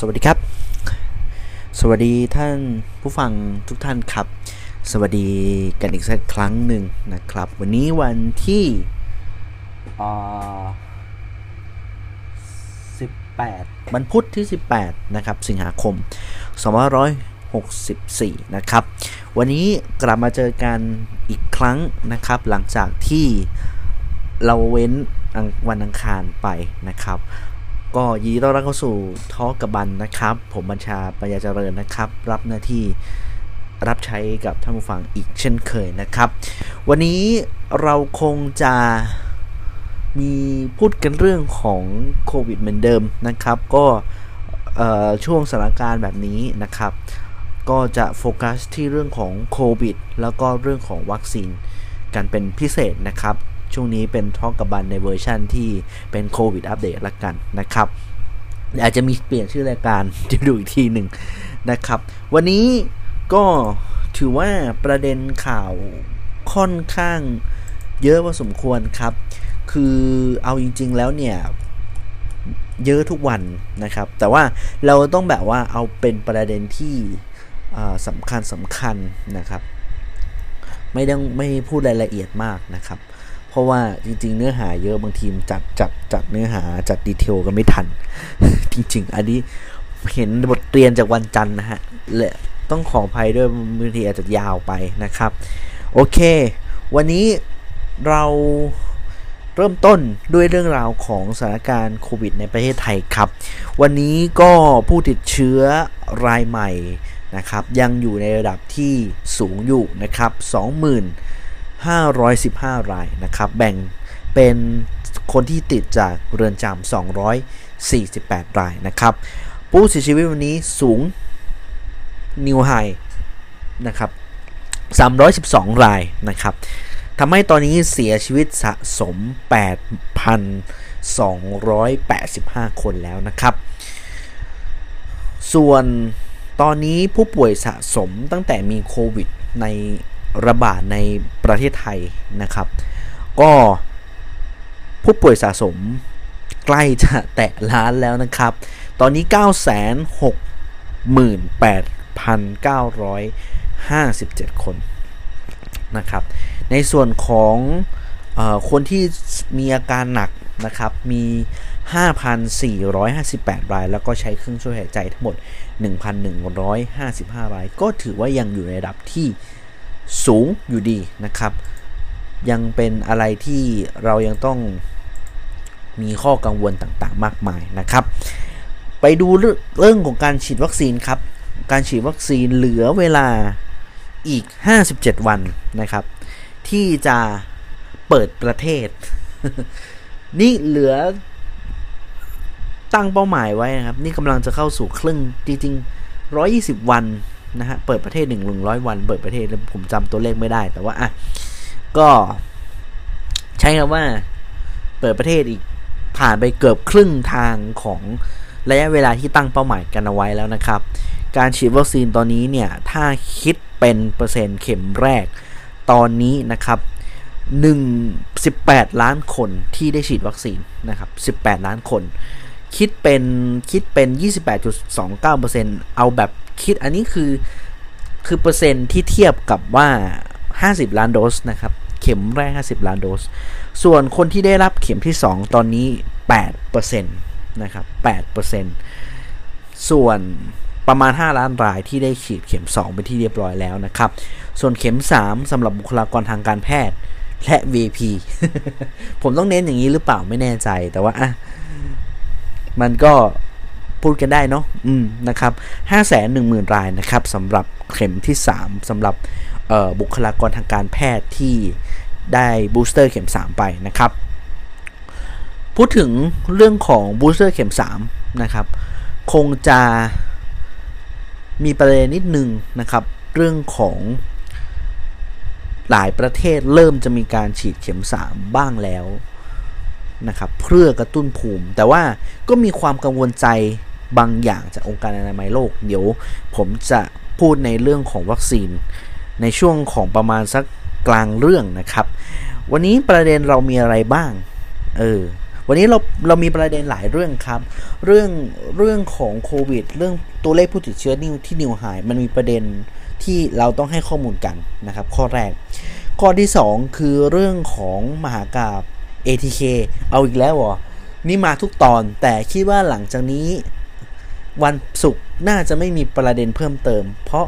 สวัสดีครับ สวัสดีท่านผู้ฟังทุกท่านครับ สวัสดีกันอีกสักครั้งหนึ่งนะครับ วันนี้วันที่18วันพุธที่ 18 นะครับ สิงหาคม2564 นะครับ วันนี้กลับมาเจอกันอีกครั้งนะครับ หลังจากที่เราเว้นวันอังคารไปนะครับ ก็ยีต้อนรับเข้าสู่ทอกับบันนะครับ ผมบัญชาปัญญาเจริญนะครับ รับหน้าที่รับใช้กับท่านผู้ฟังอีกเช่นเคยนะครับ วันนี้เราคงจะมีพูดกันเรื่องของโควิดเหมือนเดิมนะครับ ก็ช่วงสถานการณ์แบบนี้นะครับ ก็จะโฟกัสที่เรื่องของโควิดแล้วก็เรื่องของวัคซีนกันเป็นพิเศษนะครับ ช่วงนี้เป็นทอกับบันในเวอร์ชั่นที่เป็นโควิดอัปเดตละกันนะครับอาจจะมีเปลี่ยนชื่อรายการจะดูอีกทีหนึ่งนะครับ วันนี้ก็ถือว่าประเด็นข่าวค่อนข้างเยอะพอสมควรครับ คือเอาจริง ๆ แล้วเนี่ย เยอะทุกวันนะครับ แต่ว่าเราต้องแบบว่าเอาเป็นประเด็นที่สำคัญสำคัญนะครับ ไม่ต้องไม่พูดรายละเอียดมากนะครับ เพราะว่าจริง ๆ เนื้อหาเยอะบางทีมจัดจัดจัดเนื้อหาจัดดีเทลกันไม่ทัน จริง ๆ อันนี้เห็นบทเรียนจากวันจันทร์นะฮะและต้องขออภัยด้วยบางทีอาจจะยาวไปนะครับ โอเค วันนี้เราเริ่มต้นด้วยเรื่องราวของสถานการณ์โควิดในประเทศไทยครับ วันนี้ก็ผู้ติดเชื้อรายใหม่นะครับ ยังอยู่ในระดับที่สูงอยู่นะครับ 515 รายนะครับ แบ่งเป็นคนที่ติดจากเรือนจำ248 รายนะครับ ผู้เสียชีวิตวันนี้สูงนิวไฮนะครับ312 รายนะครับทำให้ตอนนี้เสียชีวิตสะสม 8,285 คนแล้วนะครับ ส่วนตอนนี้ผู้ป่วยสะสมตั้งแต่มีโควิดใน ระบาดในประเทศไทยนะครับ ก็ผู้ป่วยสะสมใกล้จะแตะล้านแล้วนะครับ ตอนนี้ 968,957 คนนะครับ ในส่วนของอคนที่มีอาการหนักนะครับ มี 5,458 ราย แล้วก็ใช้เครื่องช่วยหายใจทั้งหมด 1,155 ราย ก็ถือว่ายังอยู่ในระดับที่ สูงอยู่ดีนะครับ ยังเป็นอะไรที่เรายังต้องมีข้อกังวลต่างๆ มากมายนะครับ ไปดูเรื่องของการฉีดวัคซีนครับ การฉีดวัคซีนเหลือเวลาอีก 57 วันนะครับ ที่จะเปิดประเทศ นี่เหลือตั้งเป้าหมายไว้นะครับ นี่กำลังจะเข้าสู่ครึ่งจริงๆ120 วัน นะฮะเปิดประเทศ1 100วัน เปิดประเทศผมจำตัวเลขไม่ได้ แต่ว่าอะก็ใช้คำว่าเปิดประเทศอีกผ่านไปเกือบครึ่งทางของระยะเวลาที่ตั้งเป้าหมายกันเอาไว้แล้วนะครับ การฉีดวัคซีนตอนนี้เนี่ย ถ้าคิดเป็นเปอร์เซ็นต์เข็มแรกตอนนี้นะครับ1 18 ล้านคนที่ได้ฉีดวัคซีนนะครับ18 ล้านคน คิดเป็นคิดเป็น 28.29%เอาแบบ คิดอันนี้คือคือเปอร์เซ็นที่เทียบกับว่า 50 ล้านโดสนะครับ เข็มแรก 50 ล้านโดส ส่วนคนที่ได้รับเข็มที่ 2 ตอนนี้8%นะครับ8%ส่วนประมาณ 5 ล้านรายที่ได้ฉีดเข็ม 2 เป็นที่เรียบร้อยแล้วนะครับ ส่วนเข็ม 3สำหรับบุคลากรทางการแพทย์และ VP ผมต้องเน้นอย่างนี้หรือเปล่าไม่แน่ใจแต่ว่าอะมันก็ พูดกันได้เนาะอืมนะครับ5 1 0 0 0 0 รายนะครับสำหรับเข็มที่ 3สำหรับบุคลากรทางการแพทย์ที่ได้บูสเตอร์เข็ม 3 ไปนะครับ พูดถึงเรื่องของบูสเตอร์เข็ม 3 นะครับ คงจะมีประเด็นนิดนึงนะครับ เรื่องของหลายประเทศเริ่มจะมีการฉีดเข็ม 3 บ้างแล้วนะครับเพื่อกระตุ้นภูมิ แต่ว่าก็มีความกังวลใจ บางอย่างจากองค์การอนามัยโลก เดี๋ยวผมจะพูดในเรื่องของวัคซีน ในช่วงของประมาณสักกลางเรื่องนะครับ วันนี้ประเด็นเรามีอะไรบ้าง เออ วันนี้เราเรามีประเด็นหลายเรื่องครับ เรื่องเรื่องของโควิด เรื่องตัวเลขผู้ติดเชื้อนิวที่นิวไฮมันมีประเด็นที่เราต้องให้ข้อมูลกันนะครับ ข้อแรก ข้อที่ 2 คือเรื่องของมหากราบ ATK เอาอีกแล้วเหรอ นี่มาทุกตอนแต่คิดว่าหลังจากนี้ วันศุกร์น่าจะไม่มีประเด็นเพิ่มเติม เพราะ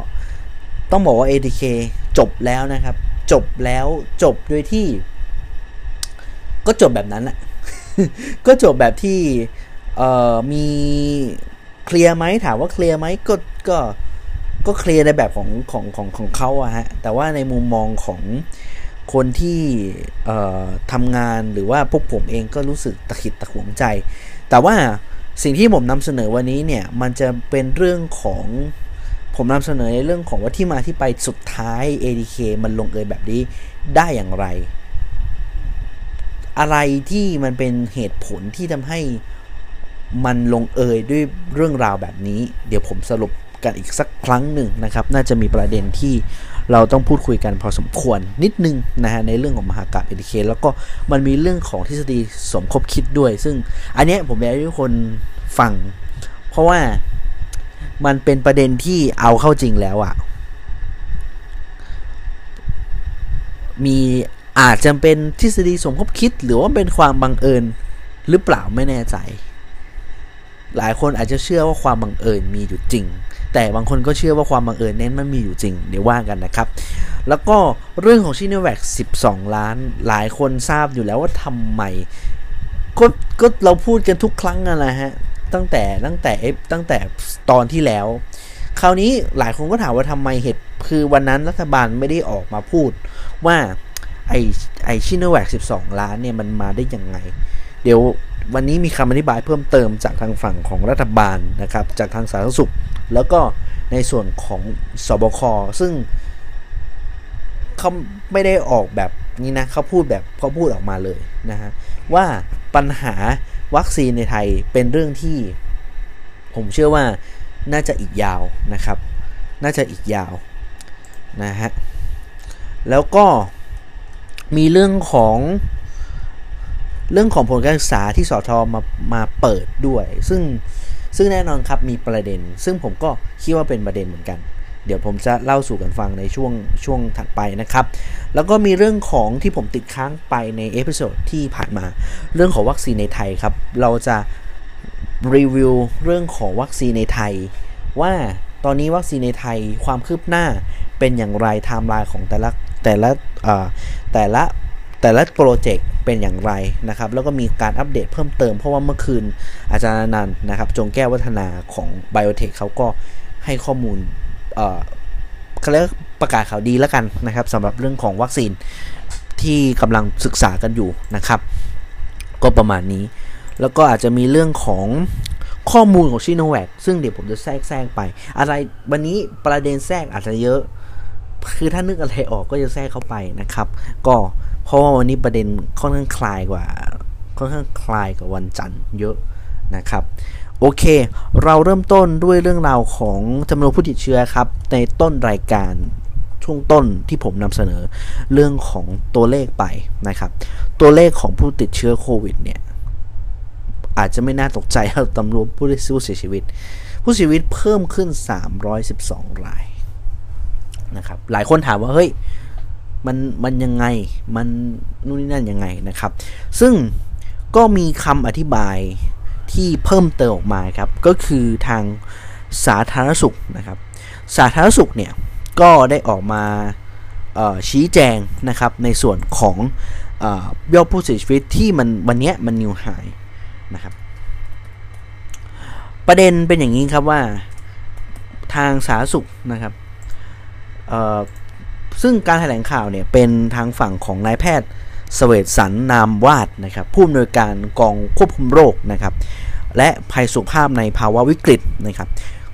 ต้องบอกว่า ATK จบแล้วนะครับ จบแล้วจบโดยที่ ก็จบแบบนั้นแหละก็จบแบบที่มีเคลียร์ไหมถามว่าเคลียร์ไหมก็ก็ก็เคลียร์ในแบบของของของของเขาอะฮะแต่ว่าในมุมมองของคนที่ทำงานหรือว่าพวกผมเองก็รู้สึกตะขิดตะขวงใจ แต่ว่า สิ่งที่ผมนำเสนอวันนี้เนี่ยมันจะเป็นเรื่องของผมนำเสนอในเรื่องของว่าที่มาที่ไปสุดท้าย ADK มันลงเอยแบบนี้ได้อย่างไร อะไรที่มันเป็นเหตุผลที่ทำให้มันลงเอยด้วยเรื่องราวแบบนี้ เดี๋ยวผมสรุปกันอีกสักครั้งหนึ่งนะครับ น่าจะมีประเด็นที่ เราต้องพูดคุยกันพอสมควรนิดนึงนะฮะในเรื่องของมหากราบเอทีเคแล้วก็มันมีเรื่องของทฤษฎีสมคบคิดด้วย ซึ่งอันนี้ผมอยากให้ทุกคนฟัง เพราะว่ามันเป็นประเด็นที่เอาเข้าจริงแล้วอะ มีอาจจะเป็นทฤษฎีสมคบคิด หรือว่าเป็นความบังเอิญหรือเปล่าไม่แน่ใจ หลายคนอาจจะเชื่อว่าความบังเอิญมีอยู่จริง แต่บางคนก็เชื่อว่าความบังเอิญเน้นมันมีอยู่จริง เดี๋ยวว่ากันนะครับ แล้วก็เรื่องของชินแวก12 ล้าน หลายคนทราบอยู่แล้วว่าทำไมก็ก็เราพูดกันทุกครั้งนั่นแหละฮะตั้งแต่ตั้งแต่เอฟตั้งแต่ตอนที่แล้ว คราวนี้หลายคนก็ถามว่าทำไมเหตุคือวันนั้นรัฐบาลไม่ได้ออกมาพูดว่าไอไอชินแวก12 ล้านเนี่ยมันมาได้ยังไง เดี๋ยววันนี้มีคำอธิบายเพิ่มเติมจากทางฝั่งของรัฐบาลนะครับ จากทางสาธารณสุข แล้วก็ในส่วนของสบคซึ่งเขาไม่ได้ออกแบบนี้นะเขาพูดแบบเขาพูดออกมาเลยนะฮะว่าปัญหาวัคซีนในไทยเป็นเรื่องที่ ผมเชื่อว่าน่าจะอีกยาวนะครับ น่าจะอีกยาวนะฮะแล้วก็มีเรื่องของเรื่องของผลการศึกษาที่สอทอมามาเปิดด้วย ซึ่ง ซึ่งแน่นอนครับมีประเด็น ซึ่งผมก็คิดว่าเป็นประเด็นเหมือนกัน เดี๋ยวผมจะเล่าสู่กันฟังในช่วงช่วงถัดไปนะครับ แล้วก็มีเรื่องของที่ผมติดค้างไปใน episode ที่ผ่านมา เรื่องของวัคซีนในไทยครับ เราจะรีวิวเรื่องของวัคซีนในไทย ว่าตอนนี้วัคซีนในไทยความคืบหน้าเป็นอย่างไรไทม์ไลน์ของแต่ละแต่ละแต่ละ แต่ละ project เป็นอย่างไรนะครับ แล้วก็มีการอัปเดตเพิ่มเติม เพราะว่าเมื่อคืนอาจารย์อนันต์นะครับ จงแก้ววัฒนาของ BIOTEC เขาก็ให้ข้อมูลเขาเรียกประกาศข่าวดีแล้วกันนะครับสำหรับเรื่องของวัคซีนที่กำลังศึกษากันอยู่นะครับ ก็ประมาณนี้ แล้วก็อาจจะมีเรื่องของข้อมูลของชิโนแวคซึ่งเดี๋ยวผมจะแทรกแทรกไป อะไรวันนี้ประเด็นแทรกอาจจะเยอะ คือถ้านึกอะไรออกก็จะแทรกเข้าไปนะครับ ก็ เพราะว่าวันนี้ประเด็นค่อนข้างคลายกว่าค่อนข้างคลายกว่าวันจันทร์เยอะนะครับโอเค เราเริ่มต้นด้วยเรื่องราวของจำนวนผู้ติดเชื้อครับ ในต้นรายการช่วงต้นที่ผมนำเสนอเรื่องของตัวเลขไปนะครับ ตัวเลขของผู้ติดเชื้อโควิดเนี่ยอาจจะไม่น่าตกใจเท่าตำรวจผู้เสียชีวิต ผู้เสียชีวิตเพิ่มขึ้น 312 รายนะครับ หลายคนถามว่าเฮ้ย มันมันยังไงมันนู่นนี่นั่นยังไงนะครับ ซึ่งก็มีคำอธิบายที่เพิ่มเติมออกมาครับ ก็คือทางสาธารณสุขนะครับ สาธารณสุขเนี่ย ก็ได้ออกมาชี้แจงนะครับในส่วนของยอดผู้เสียชีวิตที่มันวันนี้มันนิวไฮนะครับ ประเด็นเป็นอย่างนี้ครับว่าทางสาธารณสุขนะครับ ซึ่งการแถลงข่าวเนี่ยเป็นทางฝั่งของนายแพทย์สเวตสันนามวาดนะครับผู้อำนวยการกองควบคุมโรคนะครับและภัยสุขภาพในภาวะวิกฤตนะครับ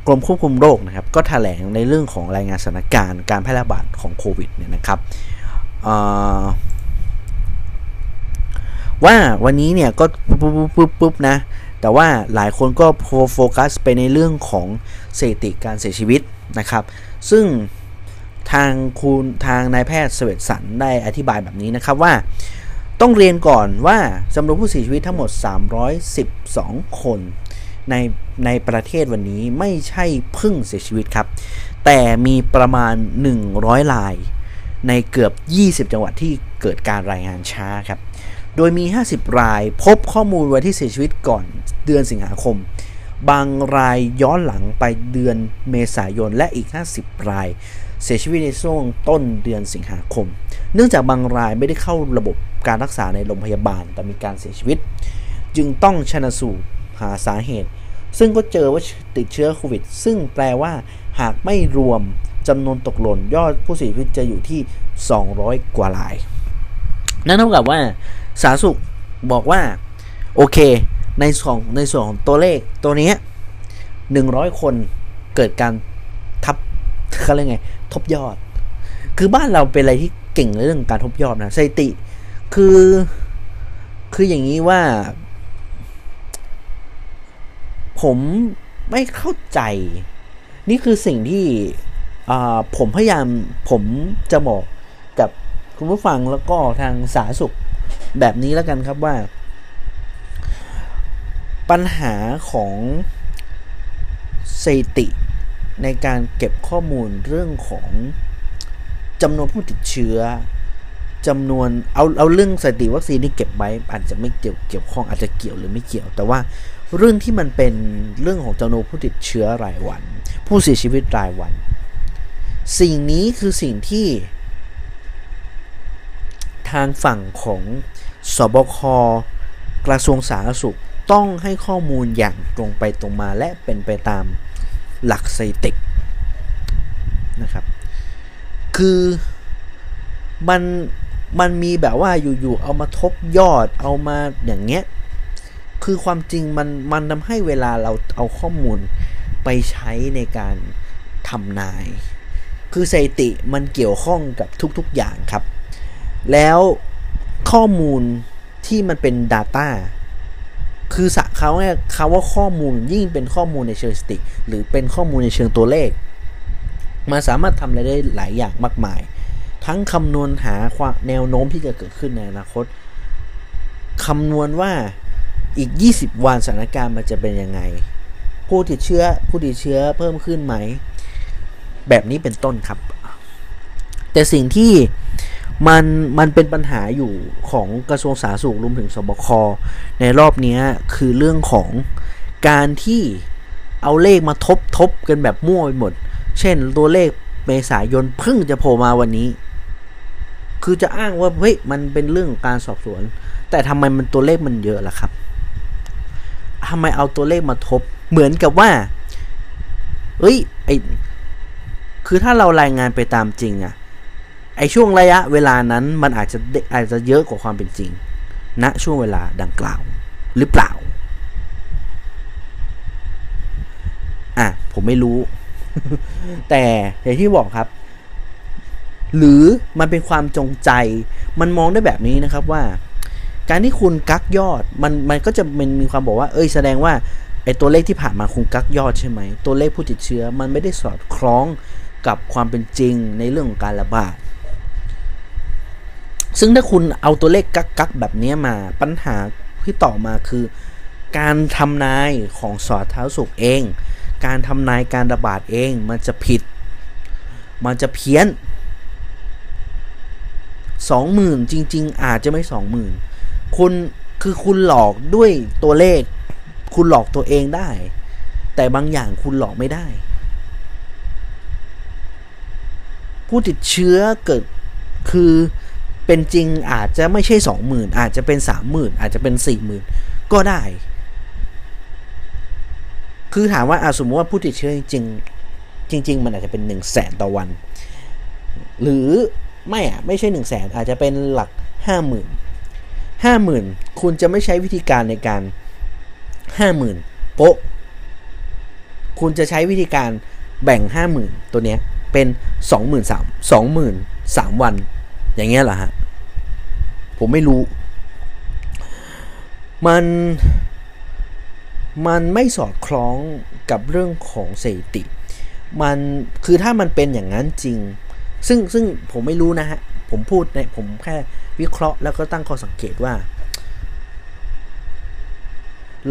กรมควบคุมโรคนะครับก็แถลงในเรื่องของรายงานสถานการณ์การแพร่ระบาดของโควิดเนี่ยนะครับว่าวันนี้เนี่ยก็ปุ๊บปุ๊บปุ๊บนะแต่ว่าหลายคนก็โฟกัสไปในเรื่องของสถิติการเสียชีวิตนะครับ ซึ่ง ทางคุณทางนายแพทย์สเวตสันได้อธิบายแบบนี้นะครับว่า ต้องเรียนก่อนว่าจำนวนผู้เสียชีวิตทั้งหมด 312 คนในในประเทศวันนี้ไม่ใช่พิ่งเสียชีวิตครับ แต่มีประมาณ 100ราย ในเกือบ 20 จังหวัดที่เกิดการรายงานช้าครับ โดยมี 50 รายพบข้อมูลวันที่เสียชีวิตก่อนเดือนสิงหาคม บางรายย้อนหลังไปเดือนเมษายนและอีก 50 ราย เสียชีวิตในช่วงต้นเดือนสิงหาคม เนื่องจากบางรายไม่ได้เข้าระบบการรักษาในโรงพยาบาลแต่มีการเสียชีวิต จึงต้องชนะสูตรหาสาเหตุ ซึ่งก็เจอว่าติดเชื้อโควิด ซึ่งแปลว่าหากไม่รวมจำนวนตกหล่นยอดผู้เสียชีวิตจะอยู่ที่ 200 กว่าราย นั่นเท่ากับว่าสาธารณสุขบอกว่า โอเค ในส่วนในส่วนของตัวเลขตัวนี้100 คนเกิดการทับ เขาเรียกไง ทบยอด คือบ้านเราเป็นอะไรที่เก่งเรื่องการทบยอดนะสถิติ คือ คืออย่างนี้ว่า ผมไม่เข้าใจ นี่คือสิ่งที่ผมพยายามผมจะบอกกับคุณผู้ฟังแล้วก็ทางสาธารณสุขแบบนี้แล้วกันครับว่า ปัญหาของสถิติ ในการเก็บข้อมูลเรื่องของจำนวนผู้ติดเชื้อจำนวนเอาเอาเรื่องสถิติวัคซีนที่เก็บไว้อาจจะไม่เกี่ยวเกี่ยวข้องอาจจะเกี่ยวหรือไม่เกี่ยว แต่ว่าเรื่องที่มันเป็นเรื่องของจำนวนผู้ติดเชื้อรายวัน ผู้เสียชีวิตรายวัน สิ่งนี้คือสิ่งที่ ทางฝั่งของสบคกระทรวงสาธารณสุขต้องให้ข้อมูลอย่างตรงไปตรงมาและเป็นไปตาม หลักสถิตินะครับ คือมันมันมีแบบว่าอยู่ๆเอามาทบยอดเอามาอย่างเงี้ย คือความจริงมันมันทำให้เวลาเราเอาข้อมูลไปใช้ในการทำนาย คือสถิติมันเกี่ยวข้องกับทุกๆอย่างครับ แล้วข้อมูลที่มันเป็น Data คือสะเขาเนี่ยคำว่าข้อมูลยิ่งเป็นข้อมูลในเชิงสติ หรือเป็นข้อมูลในเชิงตัวเลข มันสามารถทำอะไรได้หลายอย่างมากมาย ทั้งคำนวณหาความแนวโน้มที่จะเกิดขึ้นในอนาคตคำนวณว่าอีก 20 วันสถานการณ์มันจะเป็นยังไง ผู้ติดเชื้อผู้ติดเชื้อเพิ่มขึ้นไหม แบบนี้เป็นต้นครับ แต่สิ่งที่ มันมันเป็นปัญหาอยู่ของกระทรวงสาธารณสุขรวมถึงสบคในรอบนี้คือเรื่องของการที่เอาเลขมาทบทบกันแบบมั่วไปหมด เช่นตัวเลขเมษายนเพิ่งจะโผล่มาวันนี้ คือจะอ้างว่าเฮ้ยมันเป็นเรื่องของการสอบสวน แต่ทำไมมันตัวเลขมันเยอะล่ะครับทำไมเอาตัวเลขมาทบ เหมือนกับว่าเฮ้ยไอคือถ้าเรารายงานไปตามจริงอะ ไอช่วงระยะเวลานั้นมันอาจจะอาจจะเยอะกว่าความเป็นจริงณนะช่วงเวลาดังกล่าวหรือเปล่า อะ ผมไม่รู้ แต่อย่างที่บอกครับ หรือมันเป็นความจงใจ มันมองได้แบบนี้นะครับว่า การที่คุณกักยอด มันมันก็จะเป็นมีความบอกว่า เอ้ยแสดงว่าไอตัวเลขที่ผ่านมาคุณกักยอดใช่ไหม ตัวเลขผู้ติดเชื้อมันไม่ได้สอดคล้องกับความเป็นจริงในเรื่องของการระบาด ซึ่งถ้าคุณเอาตัวเลขกักกักแบบนี้มาปัญหาที่ต่อมาคือ การทำนายของสอดเท้าสุขเอง การทำนายการระบาดเองมันจะผิด มันจะเพี้ยนสองหมื่นจริง ๆ อาจจะไม่สองหมื่นคุณคือคุณหลอกด้วยตัวเลข คุณหลอกตัวเองได้ แต่บางอย่างคุณหลอกไม่ได้ ผู้ติดเชื้อเกิดคือ เป็นจริงอาจจะไม่ใช่สองหมื่นอาจจะเป็นสามหมื่นอาจจะเป็นสี่หมื่นก็ได้ คือถามว่าอาสมมติว่าผู้ติดเชื้อจริงจริง ๆ มันอาจจะเป็นหนึ่งแสนต่อวัน หรือไม่อะไม่ใช่หนึ่งแสนอาจจะเป็นหลักห้าหมื่นห้าหมื่นคุณจะไม่ใช้วิธีการในการห้าหมื่นโป๊ะ คุณจะใช้วิธีการแบ่งห้าหมื่นตัวเนี้ยเป็นสองหมื่นสามสองหมื่นสามวัน อย่างเงี้ยเหรอฮะ ผมไม่รู้ มัน มันไม่สอดคล้องกับเรื่องของสถิติ มันคือถ้ามันเป็นอย่างนั้นจริง ซึ่งซึ่งผมไม่รู้นะฮะ ผมพูดในผมแค่วิเคราะห์แล้วก็ตั้งข้อสังเกตว่า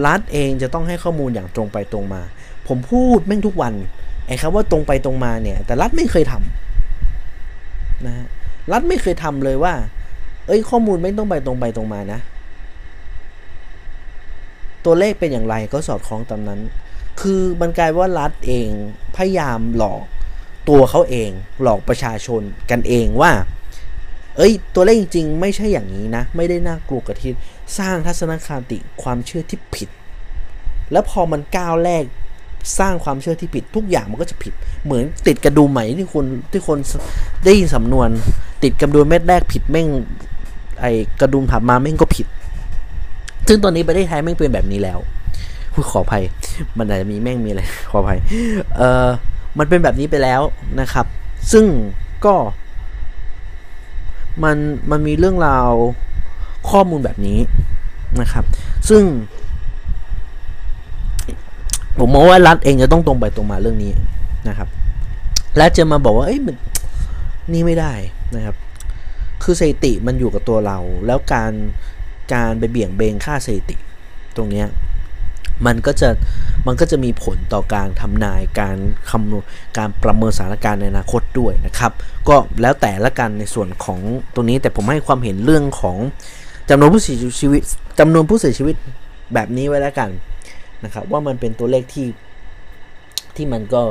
รัฐเองจะต้องให้ข้อมูลอย่างตรงไปตรงมา ผมพูดแม่งทุกวันไอ้คำว่าตรงไปตรงมาเนี่ย แต่รัฐไม่เคยทำนะฮะ รัฐไม่เคยทำเลยว่า เอ้ยข้อมูลไม่ต้องไปตรงไปตรงมานะ ตัวเลขเป็นอย่างไรก็สอดคล้องตามนั้น คือมันกลายว่ารัฐเองพยายามหลอกตัวเขาเองหลอกประชาชนกันเองว่า เอ้ย ตัวเลขจริง ๆ ไม่ใช่อย่างนี้นะ ไม่ได้น่ากลัวกระทิสร้างทัศนคติความเชื่อที่ผิด แล้วพอมันก้าวแรก สร้างความเชื่อที่ผิดทุกอย่างมันก็จะผิด เหมือนติดกระดุมใหมที่คนที่คนได้ยินสำนวน ติดกระดุมเม็ดแรกผิดแม่งไอกระดุมถัดมาแม่งก็ผิด ซึ่งตอนนี้ประเทศไทยแม่งเป็นแบบนี้แล้วขออภัย มันอาจจะมีแม่งมีอะไร ขออภัย เออมันเป็นแบบนี้ไปแล้วนะครับ ซึ่งก็ มัน มันมีเรื่องราวข้อมูลแบบนี้นะครับ ซึ่ง ผมมองว่ารัฐเองจะต้องตรงไปตรงมาเรื่องนี้นะครับ และจะมาบอกว่าเอ้ยมันนี่ไม่ได้นะครับ คือสถิติมันอยู่กับตัวเรา แล้วการการไปเบี่ยงเบนค่าสถิติ ตรงเนี้ยมันก็จะมันก็จะมีผลต่อการทำนายการคำนวณการประเมินสถานการณ์ในอนาคตด้วยนะครับ ก็แล้วแต่ละกันในส่วนของตรงนี้แต่ผมให้ความเห็นเรื่องของจำนวนผู้เสียชีวิตจำนวนผู้เสียชีวิตแบบนี้ไว้แล้วกัน นะครับว่ามันเป็นตัวเลขที่ที่มันก็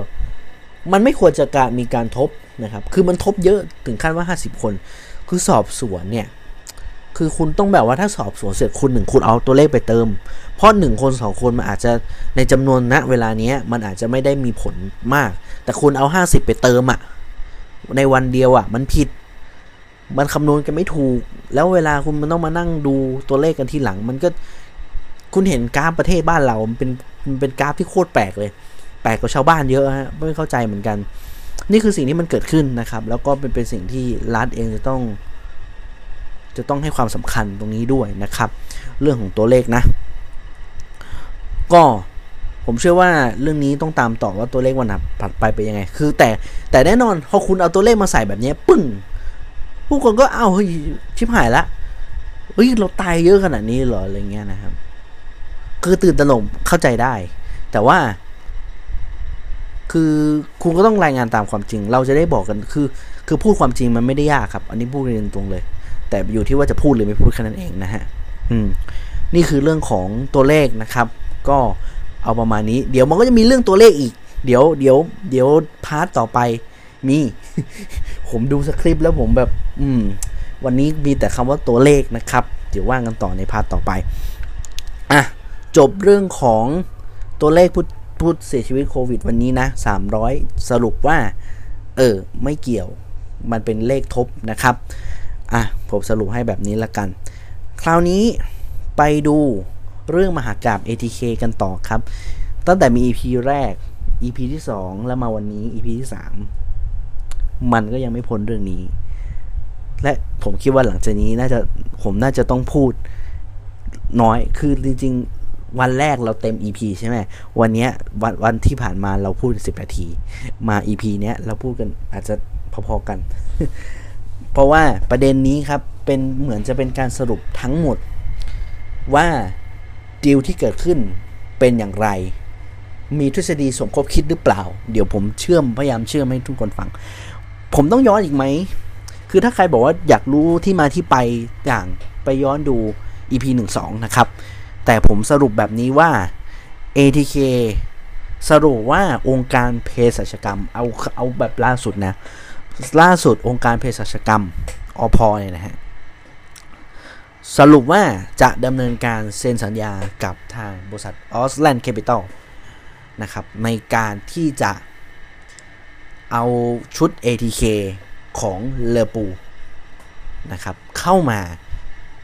มันไม่ควรจะการมีการทบนะครับ คือมันทบเยอะถึงขั้นว่า 50 คน คือสอบสวนเนี่ย คือคุณต้องแบบว่าถ้าสอบสวนเสร็จคุณหนึ่งคุณเอาตัวเลขไปเติม เพราะหนึ่งคนสองคนมันอาจจะในจำนวนณเวลานี้มันอาจจะไม่ได้มีผลมาก แต่คุณเอาห้าสิบไปเติมอะในวันเดียวอะมันผิด มันคำนวณกันไม่ถูก แล้วเวลาคุณมันต้องมานั่งดูตัวเลขกันทีหลัง มันก็ คุณเห็นกราฟประเทศบ้านเรา มันเป็นมันเป็นกราฟที่โคตรแปลกเลย แปลกกว่าชาวบ้านเยอะฮะไม่เข้าใจเหมือนกัน นี่คือสิ่งที่มันเกิดขึ้นนะครับ แล้วก็เป็นเป็นสิ่งที่รัฐเองจะต้อง จะต้องให้ความสำคัญตรงนี้ด้วยนะครับ เรื่องของตัวเลขนะ ก็ผมเชื่อว่าเรื่องนี้ต้องตามต่อว่าตัวเลขวันถัดไปเป็นยังไง คือ แต่แต่แน่นอนพอคุณเอาตัวเลขมาใส่แบบนี้ปึ้งผู้คนก็เอาเฮ้ยชิบหายละเฮ้ยเราตายเยอะขนาดนี้เหรออะไรเงี้ยนะครับ คือตื่นตระหนกเข้าใจได้ แต่ว่า คือคุณก็ต้องรายงานตามความจริง เราจะได้บอกกันคือ คือพูดความจริงมันไม่ได้ยากครับ อันนี้พูดเรียนตรงเลย แต่อยู่ที่ว่าจะพูดหรือไม่พูดแค่นั้นเองนะฮะ อืม นี่คือเรื่องของตัวเลขนะครับ ก็เอาประมาณนี้ เดี๋ยวมันก็จะมีเรื่องตัวเลขอีก เดี๋ยวเดี๋ยวเดี๋ยว part ต่อไปมี ผมดูสคริปต์แล้วผมแบบ อืม วันนี้มีแต่คำว่าตัวเลขนะครับ เดี๋ยวว่ากันต่อใน part ต่อไป อะ จบเรื่องของตัวเลขพูดพูดเสียชีวิตโควิดวันนี้นะ 300 สรุปว่า เออ ไม่เกี่ยว มันเป็นเลขทบนะครับ อะ ผมสรุปให้แบบนี้ละกัน คราวนี้ไปดูเรื่องมหากราบ ATK กันต่อครับ ตั้งแต่มี EP แรก EP ที่ 2 แล้วมาวันนี้ EP ที่ 3 มันก็ยังไม่พ้นเรื่องนี้ และผมคิดว่าหลังจากนี้น่าจะผมน่าจะต้องพูดน้อย คือจริง วันแรกเราเต็ม EP ใช่ไหมวันนี้วันวันที่ผ่านมาเราพูด10นาที มา EP เนี้ยเราพูดกันอาจจะพอๆกัน เพราะว่าประเด็นนี้ครับเป็นเหมือนจะเป็นการสรุปทั้งหมด ว่าดีลที่เกิดขึ้นเป็นอย่างไร มีทฤษฎีสมคบคิดหรือเปล่า เดี๋ยวผมเชื่อมพยายามเชื่อมให้ทุกคนฟัง ผมต้องย้อนอีกไหม คือถ้าใครบอกว่าอยากรู้ที่มาที่ไปอย่างไปย้อนดู EP 1 2 นะครับ แต่ผมสรุปแบบนี้ว่า ATK สรุปว่าองค์การเภสัชกรรม เอาเอาแบบล่าสุดนะ ล่าสุดองค์การเภสัชกรรมอภ.เนี่ยนะฮะ สรุปว่าจะดำเนินการเซ็นสัญญากับทางบริษัทออสท์แลนด์แคปปิตอลนะครับ ในการที่จะเอาชุด ATK ของเลปูนะครับ เข้ามา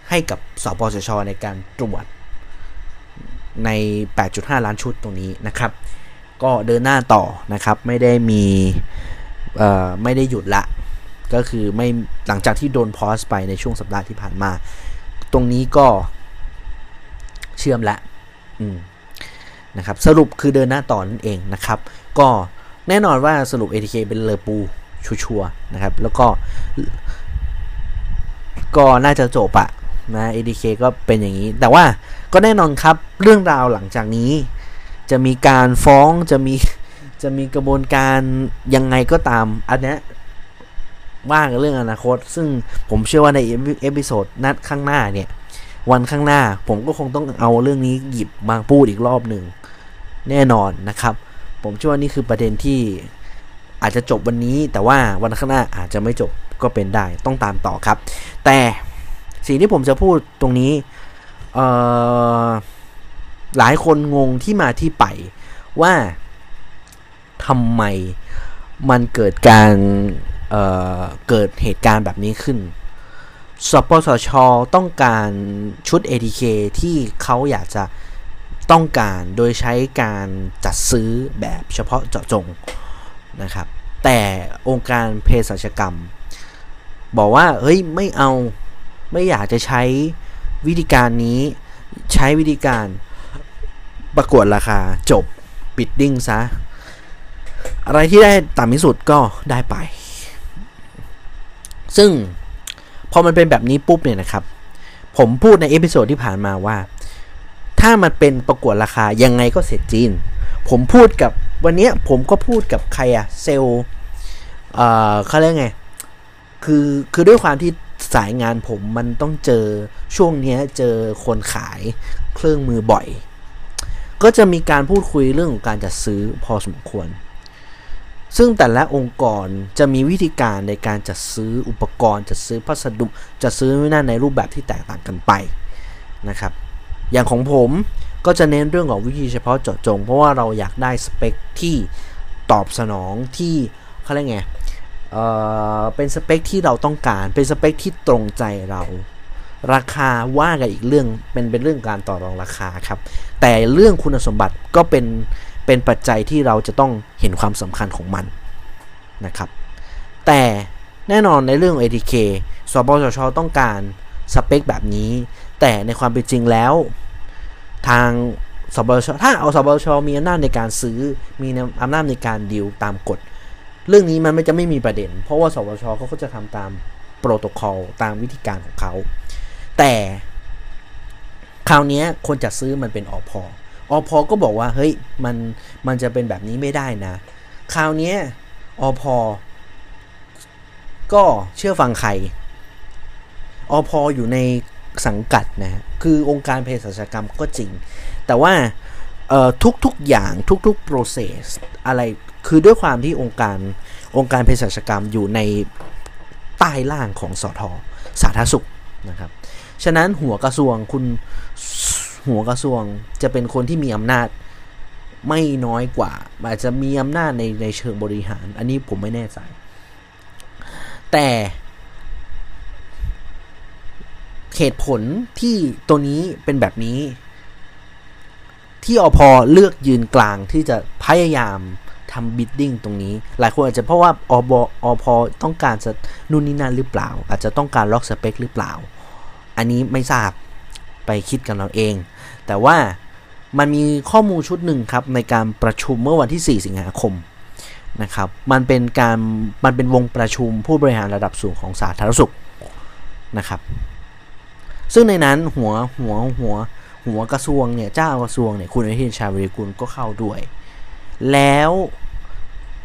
ให้กับสปสชในการตรวจ ใน 8.5 ล้านชุดตรงนี้นะครับ ก็เดินหน้าต่อนะครับ ไม่ได้มีไม่ได้หยุดละ ก็คือไม่หลังจากที่โดนพอสไปในช่วงสัปดาห์ที่ผ่านมา ตรงนี้ก็เชื่อมละนะครับ สรุปคือเดินหน้าต่อนั่นเองนะครับ ก็แน่นอนว่าสรุป ATK เป็น Lepu sure นะครับ แล้วก็ ก็น่าจะจบอะ นะ ATK ก็เป็นอย่างนี้ แต่ว่าก็แน่นอนครับเรื่องราวหลังจากนี้ จะมีการฟ้องจะมีจะมีกระบวนการยังไงก็ตาม อันนี้ว่ากันเรื่องอนาคต ซึ่งผมเชื่อว่าใน episode นัดข้างหน้าเนี่ย วันข้างหน้าผมก็คงต้องเอาเรื่องนี้หยิบมาพูดอีกรอบหนึ่งแน่นอนนะครับ ผมเชื่อว่านี่คือประเด็นที่อาจจะจบวันนี้ แต่ว่าวันข้างหน้าอาจจะไม่จบก็เป็นได้ต้องตามต่อครับ แต่ สิ่งที่ผมจะพูดตรงนี้หลายคนงงที่มาที่ไปว่าทำไมมันเกิดการเเกิดเหตุการณ์แบบนี้ขึ้น สปสช ต้องการชุด ATK ที่เขาอยากจะต้องการโดยใช้การจัดซื้อแบบเฉพาะเจาะจงนะครับ แต่องค์การเภสัชกรรม บอกว่า เฮ้ย ไม่เอา ไม่อยากจะใช้วิธีการนี้ใช้วิธีการประกวดราคาจบปิดดิ้งซะ อะไรที่ได้ต่ำที่สุดก็ได้ไป ซึ่งพอมันเป็นแบบนี้ปุ๊บเนี่ยนะครับ ผมพูดใน episode ที่ผ่านมาว่า ถ้ามันเป็นประกวดราคายังไงก็เสร็จจีน ผมพูดกับวันนี้ผมก็พูดกับใครอะเซลเอ่อเขาเรียกไง คือคือด้วยความที่ สายงานผมมันต้องเจอช่วงนี้เจอคนขายเครื่องมือบ่อย ก็จะมีการพูดคุยเรื่องของการจัดซื้อพอสมควร ซึ่งแต่ละองค์กรจะมีวิธีการในการจัดซื้ออุปกรณ์ จัดซื้อพัสดุจัดซื้อนั่นในรูปแบบที่แตกต่างกันไปนะครับ อย่างของผมก็จะเน้นเรื่องของวิธีเฉพาะเจาะจง เพราะว่าเราอยากได้สเปคที่ตอบสนองที่เขาเรียกไง เออเป็นสเปคที่เราต้องการ เป็นสเปคที่ตรงใจเรา ราคาว่ากันอีกเรื่องเป็นเป็นเรื่องการต่อรองราคาครับ แต่เรื่องคุณสมบัติก็เป็นเป็นปัจจัยที่เราจะต้องเห็นความสำคัญของมันนะครับ แต่แน่นอนในเรื่อง ATK สบชชต้องการสเปคแบบนี้ แต่ในความเป็นจริงแล้ว ทางสบชถ้าเอาสบชมีอำนาจในการซื้อมีอำนาจในการดีลตามกฎ เรื่องนี้มันไม่จะไม่มีประเด็น เพราะว่าสวชเขาก็จะทำตามโปรโตคอลตามวิธีการของเขา แต่คราวนี้คนจัดซื้อมันเป็นอพออพอก็บอกว่าเฮ้ยมันมันจะเป็นแบบนี้ไม่ได้นะ คราวนี้อพอก็เชื่อฟังใครอพออยู่ในสังกัดนะคือองค์การเภสัชกรรมก็จริง แต่ว่าทุกๆอย่างทุกๆ process อะไร คือด้วยความที่องค์การองค์การเภสัชกรรมอยู่ในใต้ล่างของสอทอสาธารณสุขนะครับ ฉะนั้นหัวกระทรวงคุณหัวกระทรวงจะเป็นคนที่มีอำนาจไม่น้อยกว่า อาจจะมีอำนาจในในเชิงบริหาร อันนี้ผมไม่แน่ใจ แต่เหตุผลที่ตัวนี้เป็นแบบนี้ ที่อพอเลือกยืนกลางที่จะพยายาม ทำบิดดิ้งตรงนี้ หลายคนอาจจะเพราะว่าอบอพอต้องการจะนู่นนี่นั่นหรือเปล่า อาจจะต้องการล็อกสเปคหรือเปล่า อันนี้ไม่ทราบไปคิดกันเราเอง แต่ว่ามันมีข้อมูลชุดหนึ่งครับ ในการประชุมเมื่อวันที่ 4 สิงหาคมนะครับ มันเป็นการมันเป็นวงประชุมผู้บริหารระดับสูงของสาธารณสุขนะครับ ซึ่งในนั้นหัวหัวหัวหัวกระทรวงเนี่ยเจ้ากระทรวงเนี่ยคุณอนุทินชาญวิริกุลก็เข้าด้วย แล้ว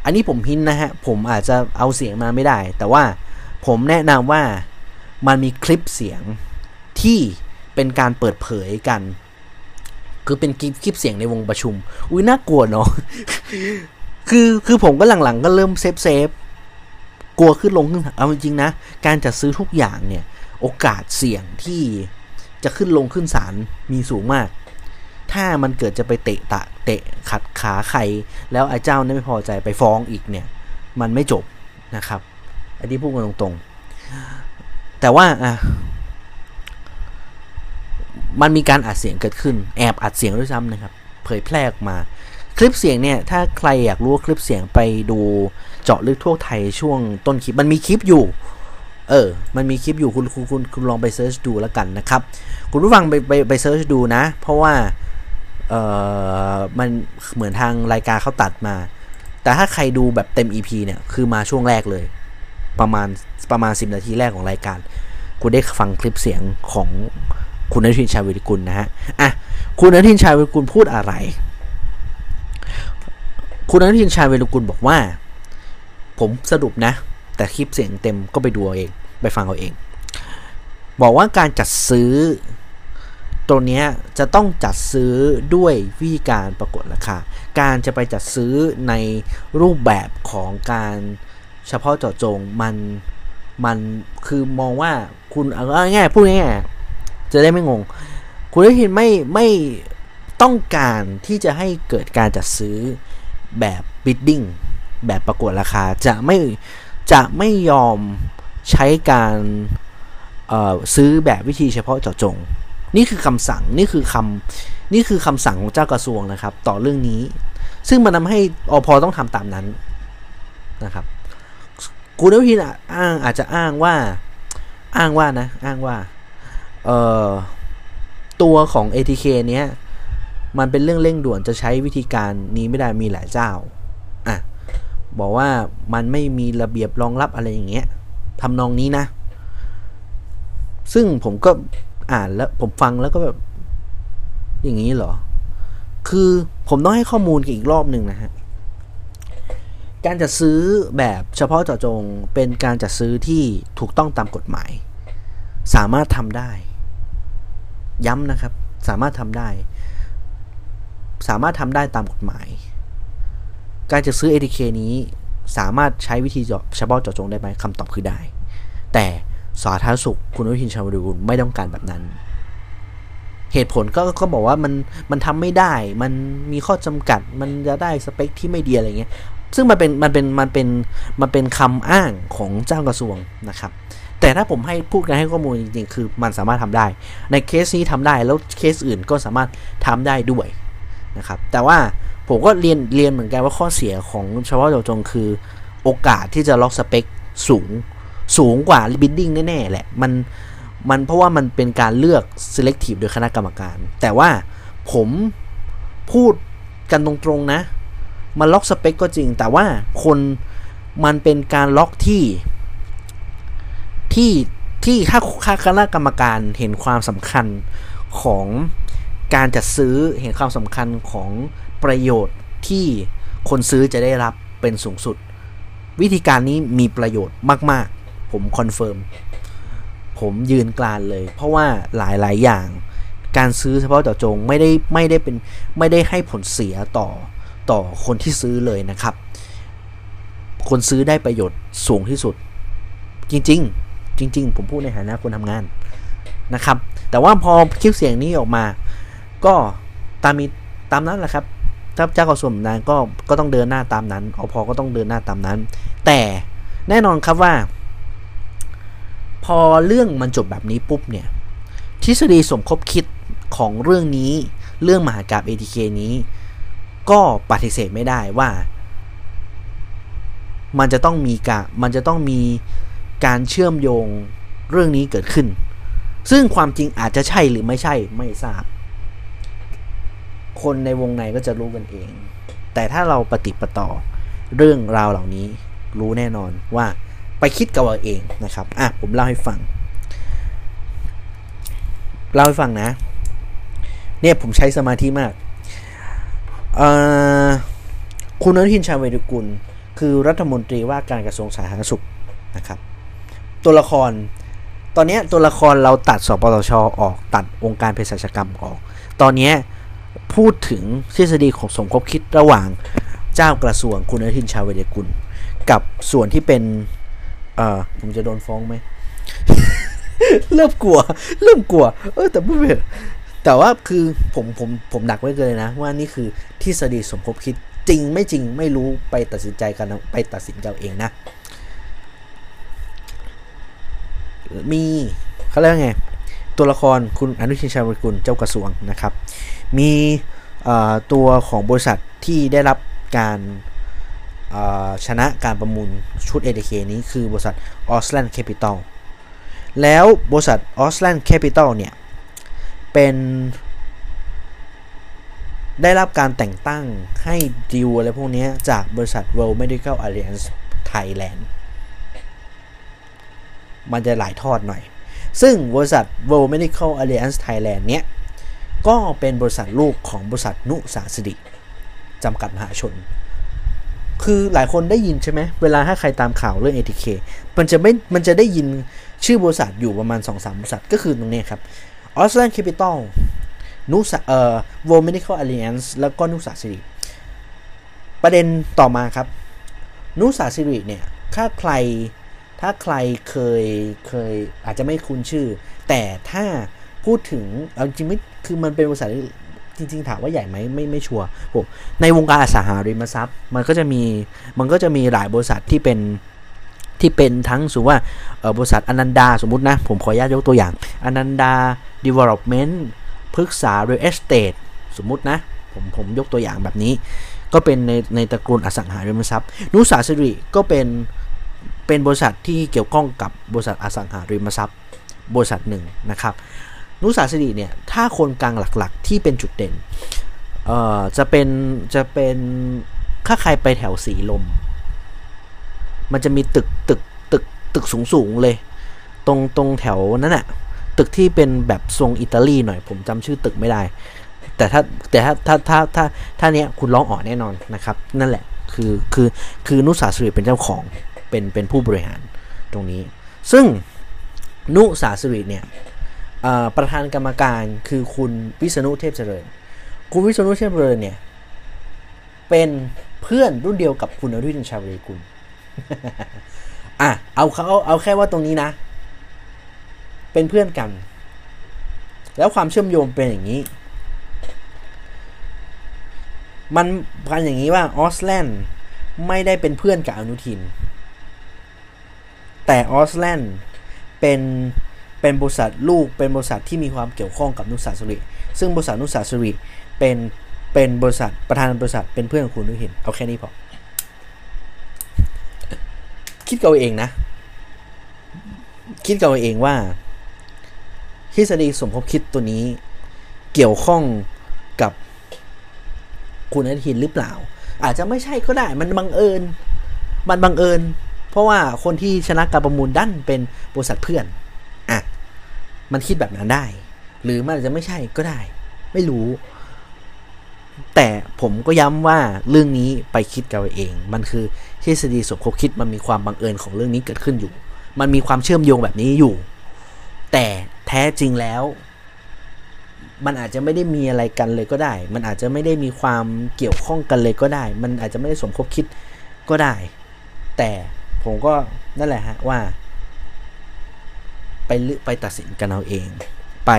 อันนี้ผมพินนะฮะ ผมอาจจะเอาเสียงมาไม่ได้ แต่ว่าผมแนะนำว่ามันมีคลิปเสียงที่เป็นการเปิดเผยกัน คือเป็นคลิปคลิปเสียงในวงประชุม อุ้ยน่ากลัวเนาะคือคือผมก็หลังๆ ก็เริ่ม safe safe กลัวขึ้นโรงขึ้นเอาจริงๆนะ การจัดซื้อทุกอย่างเนี่ย โอกาสเสี่ยงที่จะขึ้นโรงขึ้นศาลมีสูงมาก ถ้ามันเกิดจะไปเตะตะ เตะขัดขาใคร แล้วไอ้เจ้านี่ไม่พอใจไปฟ้องอีกเนี่ย มันไม่จบนะครับ อันนี้พูดกันตรงๆ แต่ว่าอะมันมีการอัดเสียงเกิดขึ้น แอบอัดเสียงด้วยซ้ำนะครับ เผยแพร่ออกมาคลิปเสียงเนี่ย ถ้าใครอยากรู้คลิปเสียงไปดูเจาะลึกทั่วไทยช่วงต้นคลิป มันมีคลิปอยู่ เออ มันมีคลิปอยู่คุณคุณคุณคุณลองไป search ดูแล้วกันนะครับ คุณผู้ฟังไปไปไป search ดูนะ เพราะว่า เออมันเหมือนทางรายการเขาตัดมา แต่ถ้าใครดูแบบเต็ม EP เนี่ย คือมาช่วงแรกเลย ประมาณประมาณ 10 นาทีแรกของรายการ คุณได้ฟังคลิปเสียงของคุณอนุทินชาญวีรกูลนะฮะ อะ คุณอนุทินชาญวีรกูลพูดอะไร คุณอนุทินชาญวีรกูลบอกว่า ผมสรุปนะ แต่คลิปเสียงเต็มก็ไปดูเอาเอง ไปฟังเอาเอง บอกว่าการจัดซื้อ ตัวนี้จะต้องจัดซื้อด้วยวิธีการประกวดราคา การจะไปจัดซื้อในรูปแบบของการเฉพาะเจาะจงมันมันคือมองว่าคุณเอาง่ายพูดง่ายจะได้ไม่งง คุณได้เห็นไม่ไม่ต้องการที่จะให้เกิดการจัดซื้อแบบบิดดิ้งแบบประกวดราคาจะไม่จะไม่ยอมใช้การซื้อแบบวิธีเฉพาะเจาะจง นี่คือคำสั่งนี่คือคำนี่คือคำสั่งของเจ้ากระทรวงนะครับ ต่อเรื่องนี้ ซึ่งมันทาให้อพอต้องทำตามนั้นนะครับคุณอนุทินอ้างอาจจะอ้างว่าอ้างว่านะอ้างว่าเอ่อตัวของ ATK เนี้ยมันเป็นเรื่องเร่งด่วนจะใช้วิธีการนี้ไม่ได้มีหลายเจ้าอะบอกว่ามันไม่มีระเบียบรองรับอะไรอย่างเงี้ยทำนองนี้นะ ซึ่งผมก็ อ่านแล้วผมฟังแล้วก็แบบ อย่างนี้เหรอ คือผมต้องให้ข้อมูลกอีกรอบหนึ่งนะฮะ การจัดซื้อแบบเฉพาะเจาะจงเป็นการจัดซื้อที่ถูกต้องตามกฎหมาย สามารถทำได้ ย้ำนะครับ สามารถทำได้ สามารถทำได้ตามกฎหมาย การจะซื้อ ATK นี้สามารถใช้วิธีเฉพาะเจาะจงได้ไหมคำตอบคือได้ แต่ สาธารณสุขคุณอนุทินชาญวิรุณไม่ต้องการแบบนั้น เหตุผลก็ก็บอกว่ามันมันทำไม่ได้ มันมีข้อจำกัด มันจะได้สเปคที่ไม่ดีอะไรเงี้ย ซึ่งมันเป็นมันเป็นมันเป็นมันเป็นคำอ้างของเจ้ากระทรวงนะครับแต่ถ้าผมให้พูดกันให้ข้อมูลจริงๆ คือมันสามารถทำได้ ในเคสนี้ทำได้แล้วเคสอื่นก็สามารถทำได้ด้วยนะครับ แต่ว่าผมก็เรียนเรียนเหมือนกันว่าข้อเสียของเฉพาะเจาะจงคือ โอกาสที่จะล็อกสเปคสูง สูงกว่าบิดดิ้งแน่ๆแหละมันมันเพราะว่ามันเป็นการเลือก selective โดยคณะกรรมการ แต่ว่าผมพูดกันตรงๆนะ มันล็อกสเปคก็จริง แต่ว่าคนมันเป็นการล็อกที่ ที่ที่ถ้าคณะกรรมการเห็นความสำคัญของการจัดซื้อเห็นความสำคัญของประโยชน์ที่คนซื้อจะได้รับเป็นสูงสุด วิธีการนี้มีประโยชน์มาก ผม confirm ผมยืนกรานเลย เพราะว่าหลายๆ อย่าง การซื้อเฉพาะเจาะจงไม่ได้ไม่ได้เป็นไม่ได้ให้ผลเสียต่อต่อคนที่ซื้อเลยนะครับ คนซื้อได้ประโยชน์สูงที่สุด จริง ๆ จริง ๆ ผมพูดในฐานะคนทำงานนะครับ แต่ว่าพอคลิปเสียงนี้ออกมา ก็ตามมีตามนั้นแหละครับถ้าเจ้ากระทรวงนั้นก็ก็ต้องเดินหน้าตามนั้นอพอก็ต้องเดินหน้าตามนั้น แต่แน่นอนครับว่า พอเรื่องมันจบแบบนี้ปุ๊บเนี่ย ทฤษฎีสมคบคิดของเรื่องนี้เรื่องมหากราบ ATK นี้ ก็ปฏิเสธไม่ได้ว่า มันจะต้องมีกะมันจะต้องมีการเชื่อมโยงเรื่องนี้เกิดขึ้น ซึ่งความจริงอาจจะใช่หรือไม่ใช่ไม่ทราบ คนในวงในก็จะรู้กันเอง แต่ถ้าเราปฏิปต่อเรื่องราวเหล่านี้รู้แน่นอนว่า ไปคิดกับเราเองนะครับอะผมเล่าให้ฟัง เล่าให้ฟังนะ เนี่ยผมใช้สมาธิมากคุณอนุทินชาญวิรุกุล คือรัฐมนตรีว่าการกระทรวงสาธารณสุขนะครับ ตัวละครตอนนี้ตัวละครเราตัดสปตชออกตัดองค์การเภสัชกรรมออก ตอนนี้พูดถึงทฤษฎีของสมคบคิดระหว่างเจ้ากระทรวงคุณอนุทินชาญวิรุกุล กับส่วนที่เป็น เอ่อผมจะโดนฟ้องไหม เริ่มกลัว เริ่มกลัว เออแต่พูดไปแต่ว่าคือผมผมผมดักไว้เลยนะ ว่านี่คือทฤษฎีสมคบคิดจริงไม่จริงไม่รู้ไปตัดสินใจกันไปตัดสินใจเองนะ มีเขาเรียกไง ตัวละครคุณอนุชินชาวิกุลเจ้ากระทรวงนะครับ มีตัวของบริษัทที่ได้รับการ ชนะการประมูลชุด ADK นี้คือบริษัท a u s l a n d Capital แล้วบริษัท a u s l a n d Capital เนี่ย เป็น ได้รับการแต่งตั้งให้ดิวอะไรพวกนี้จากบริษัท World Medical Alliance Thailand มันจะหลายทอดหน่อย ซึ่งบริษัท World Medical Alliance Thailand เนี้ยก็เป็นบริษัทลูกของบริษัทนุสาสดิจำกัดมหาชน คือหลายคนได้ยินใช่ไหมเวลาถ้าใครตามข่าวเรื่อง ATK มันจะไม่มันจะได้ยินชื่อบริษัทอยู่ประมาณ 2-3 บริษัทก็คือตรงนี้ครับ Australian Capital นุสเอ่อ World Medical Alliance แล้วก็นุสาสิริประเด็นต่อมาครับ นุสาสิริเนี่ยถ้าใครถ้าใครเคยเคยอาจจะไม่คุ้นชื่อ แต่ถ้าพูดถึงเอาจริงไม่คือมันเป็นบริษัท จริงๆถามว่าใหญ่ไหมไม่ไม่ชัวร์ผมในวงการอสังหาริมทรัพย์ มันก็จะมีมันก็จะมีหลายบริษัทที่เป็นที่เป็นทั้งสมมติว่าบริษัทอนันดาสมมุตินะ ผมขออนุญาตยกตัวอย่างอนันดา Development พฤกษา Real Estate สมมุตินะ ผมผมยกตัวอย่างแบบนี้ ก็เป็นในในตระกูลอสังหาริมทรัพย์นุสาสิริก็เป็นเป็นบริษัทที่เกี่ยวข้องกับบริษัทอสังหาริมทรัพย์ บริษัทหนึ่งนะครับ นุสาสิริเนี่ย ถ้าคนกลางหลักๆ ที่เป็นจุดเด่น เอ่อ จะเป็น จะเป็น ถ้าใครไปแถวสีลม มันจะมีตึก ตึก ตึก ตึกสูงสูงเลย ตรง ตรงแถวนั้นอะตึกที่เป็นแบบทรงอิตาลีหน่อย ผมจำชื่อตึกไม่ได้ แต่ถ้า แต่ถ้า ถ้า ถ้า ถ้า ถ้าเนี้ยคุณร้องอ๋อแน่นอนนะครับ นั่นแหละ คือ คือ คือนุสาสิริเป็นเจ้าของ เป็น เป็นผู้บริหารตรงนี้ ซึ่งนุสาสิริเนี่ย ประธานกรรมการคือคุณวิษณุเทพเจริญ คุณวิษณุเทพเจริญเนี่ย เป็นเพื่อนรุ่นเดียวกับคุณอนุทินชาญวิรุฬอะเอาเขาเอาแค่ว่าตรงนี้นะ เป็นเพื่อนกัน แล้วความเชื่อมโยงเป็นอย่างนี้ มันพันอย่างนี้ว่าออสแลนด์ไม่ได้เป็นเพื่อนกับอนุทิน แต่ออสแลนด์เป็น เป็นบริษัทลูกเป็นบริษัทที่มีความเกี่ยวข้องกับณุศาศิริ ซึ่งบริษัทณุศาศิริเป็นเป็นบริษัทประธานบริษัทเป็นเพื่อนของคุณอนุทินเอาแค่นี้พอคิดกับเองนะ คิดกับเองว่าทฤษฎีสมคบคิดตัวนี้เกี่ยวข้องกับคุณอนุทินหรือเปล่า อาจจะไม่ใช่ก็ได้ มันบังเอิญ มันบังเอิญ เพราะว่าคนที่ชนะการประมูลดันเป็นบริษัทเพื่อน มันคิดแบบนั้นได้ หรือมันอาจจะไม่ใช่ก็ได้ ไม่รู้ แต่ผมก็ย้ำว่าเรื่องนี้ไปคิดกันเอง มันคือทฤษฎีสมคบคิดมันมีความบังเอิญของเรื่องนี้เกิดขึ้นอยู่ มันมีความเชื่อมโยงแบบนี้อยู่ แต่แท้จริงแล้ว มันอาจจะไม่ได้มีอะไรกันเลยก็ได้ มันอาจจะไม่ได้มีความเกี่ยวข้องกันเลยก็ได้ มันอาจจะไม่ได้สมคบคิดก็ได้ แต่ผมก็นั่นแหละฮะว่า ไปลึไปตัดสินกันเอาเอง ไป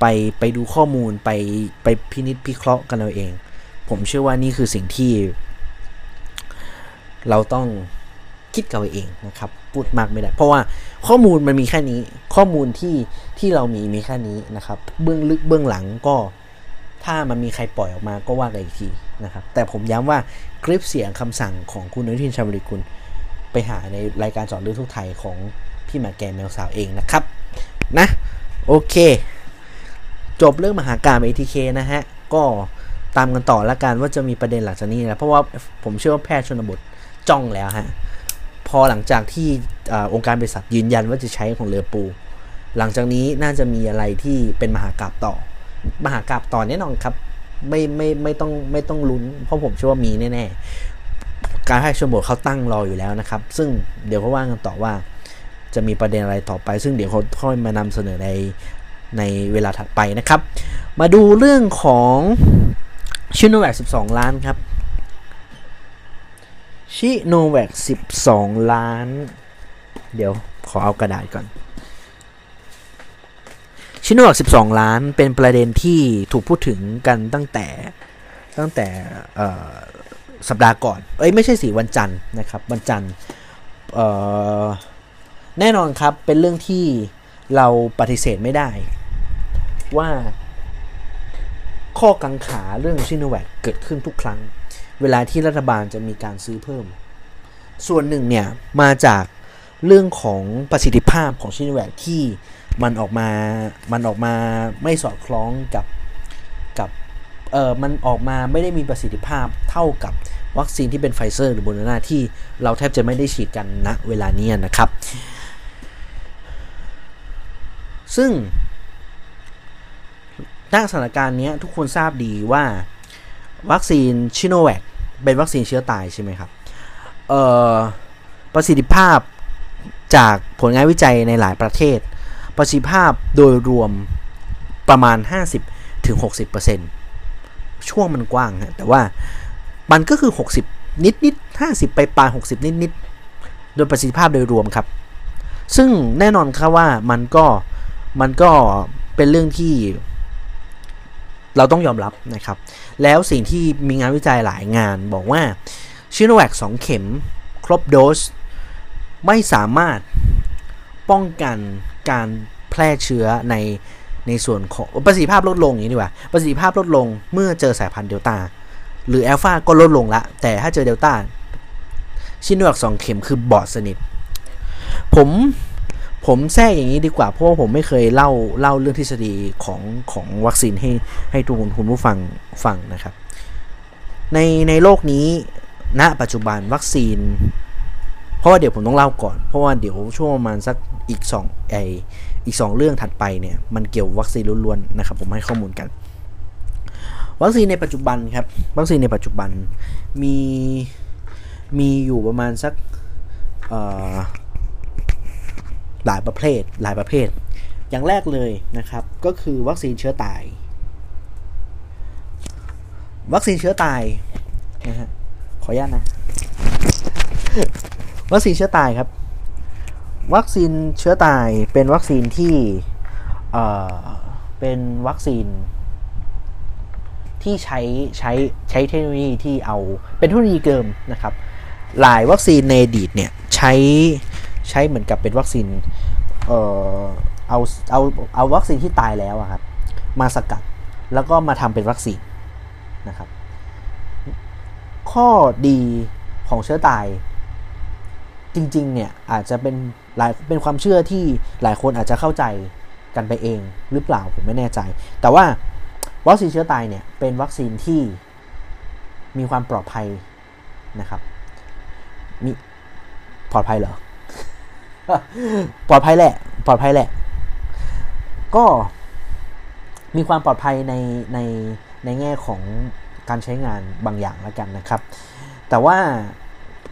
ไปไปดูข้อมูลไปไปพินิจพิเคราะห์กันเอาเอง ผมเชื่อว่านี่คือสิ่งที่ เราต้องคิดกันเองนะครับ พูดมากไม่ได้ เพราะว่าข้อมูลมันมีแค่นี้ ข้อมูลที่ที่เรามีมีแค่นี้นะครับ เบื้องลึกเบื้องหลังก็ถ้ามันมีใครปล่อยออกมาก็ว่ากันอีกทีนะครับ แต่ผมย้ำว่าคลิปเสียงคำสั่งของคุณนุทินชาบริกุลไปหาในรายการจอดเรื่องทุกไทยของ พี่หมาแกแมวสาวเองนะครับนะโอเค จบเรื่องมหาการ ATK นะฮะ ก็ตามกันต่อละกันว่าจะมีประเด็นหลังจากนี้นะเพราะว่าผมเชื่อว่าแพทย์ชนบทจ้องแล้วฮะ พอหลังจากที่องค์การบริษัทยืนยันว่าจะใช้ของเรือปู หลังจากนี้น่าจะมีอะไรที่เป็นมหากราบต่อ มหากราบต่อแน่นอนครับ ไม่ไม่ไม่ต้องไม่ต้องลุ้น เพราะผมเชื่อว่ามีแน่ๆการให้ชนบทเขาตั้งรออยู่แล้วนะครับ ซึ่งเดี๋ยวเขาว่ากันต่อว่า จะมีประเด็นอะไรต่อไป ซึ่งเดี๋ยวเขาค่อยมานำเสนอในในเวลาถัดไปนะครับ มาดูเรื่องของชิโนแวค12 ล้านครับชิโนแวค12 ล้าน เดี๋ยวขอเอากระดาษก่อนชิโนแวค12 ล้านเป็นประเด็นที่ถูกพูดถึงกันตั้งแต่ตั้งแต่สัปดาห์ก่อน เอ้ยไม่ใช่สิวันจันทร์นะครับ วันจันทร์ แน่นอนครับเป็นเรื่องที่เราปฏิเสธไม่ได้ ว่าข้อกังขาเรื่องซิโนแวคเกิดขึ้นทุกครั้ง เวลาที่รัฐบาลจะมีการซื้อเพิ่ม ส่วนหนึ่งเนี่ย มาจากเรื่องของประสิทธิภาพของซิโนแวคที่มันออกมา มันออกมาไม่สอดคล้องกับกับเออมันออกมาไม่ได้มีประสิทธิภาพเท่ากับวัคซีนที่เป็นไฟเซอร์หรือโบนนาที่เราแทบจะไม่ได้ฉีดกันณนะเวลานี้นะครับ ซึ่งณสถานการณ์นี้ทุกคนทราบดีว่าวัคซีนชิโนแวคเป็นวัคซีนเชื้อตายใช่ไหมครับประสิทธิภาพจากผลงานวิจัยในหลายประเทศ ประสิทธิภาพโดยรวมประมาณ 50-60%ช่วงมันกว้างฮะแต่ว่ามันก็คือ 60 นิดนิด50 ไปปลาย60 นิดนิดโดยประสิทธิภาพโดยรวมครับ ซึ่งแน่นอนครับว่ามันก็ มันก็เป็นเรื่องที่เราต้องยอมรับนะครับ แล้วสิ่งที่มีงานวิจัยหลายงานบอกว่าชิโนแวค2เข็มครบโดส ไม่สามารถป้องกันการแพร่เชื้อในในส่วนของประสิทธิภาพลดลงอย่างนี้ดีกว่า ประสิทธิภาพลดลงเมื่อเจอสายพันธุ์เดลต้าหรือแอลฟาก็ลดลงละ แต่ถ้าเจอเดลต้าชิโนแวคสองเข็มคือบอดสนิท ผม ผมแทรกอย่างนี้ดีกว่าเพราะว่าผมไม่เคยเล่าเล่าเรื่องทฤษฎีของของวัคซีนให้ให้ทุกคนคุณผู้ฟังฟังนะครับ ในในโลกนี้ณปัจจุบันวัคซีน เพราะว่าเดี๋ยวผมต้องเล่าก่อน เพราะว่าเดี๋ยวช่วงประมาณสักอีก2ไออีก 2 เรื่องถัดไปเนี่ยมันเกี่ยววัคซีนล้วนๆนะครับ ผมให้ข้อมูลกัน วัคซีนในปัจจุบันครับ วัคซีนในปัจจุบันมีมีอยู่ประมาณสัก หลายประเภทหลายประเภท อย่างแรกเลยนะครับ ก็คือวัคซีนเชื้อตาย วัคซีนเชื้อตายนะฮะขออนุญาตนะ วัคซีนเชื้อตายครับ วัคซีนเชื้อตายเป็นวัคซีนที่เอ่อเป็นวัคซีนที่ใช้ใช้ใช้เทคโนโลยีที่เอาเป็นเทคโนโลยีเกิมนะครับ หลายวัคซีนในอดีตเนี่ยใช้ ใช้เหมือนกับเป็นวัคซีนเอ่อเอาเอาเอาวัคซีนที่ตายแล้วครับมาสกัดแล้วก็มาทำเป็นวัคซีนนะครับ ข้อดีของเชื้อตาย จริงๆเนี่ยอาจจะเป็นหลายเป็นความเชื่อที่หลายคนอาจจะเข้าใจกันไปเองหรือเปล่าผมไม่แน่ใจ แต่ว่าวัคซีนเชื้อตายเนี่ยเป็นวัคซีนที่มีความปลอดภัยนะครับ มีปลอดภัยเหรอ ปลอดภัยแหละ ปลอดภัยแหละ ก็มีความปลอดภัยในในในแง่ของการใช้งานบางอย่างแล้วกันนะครับ แต่ว่า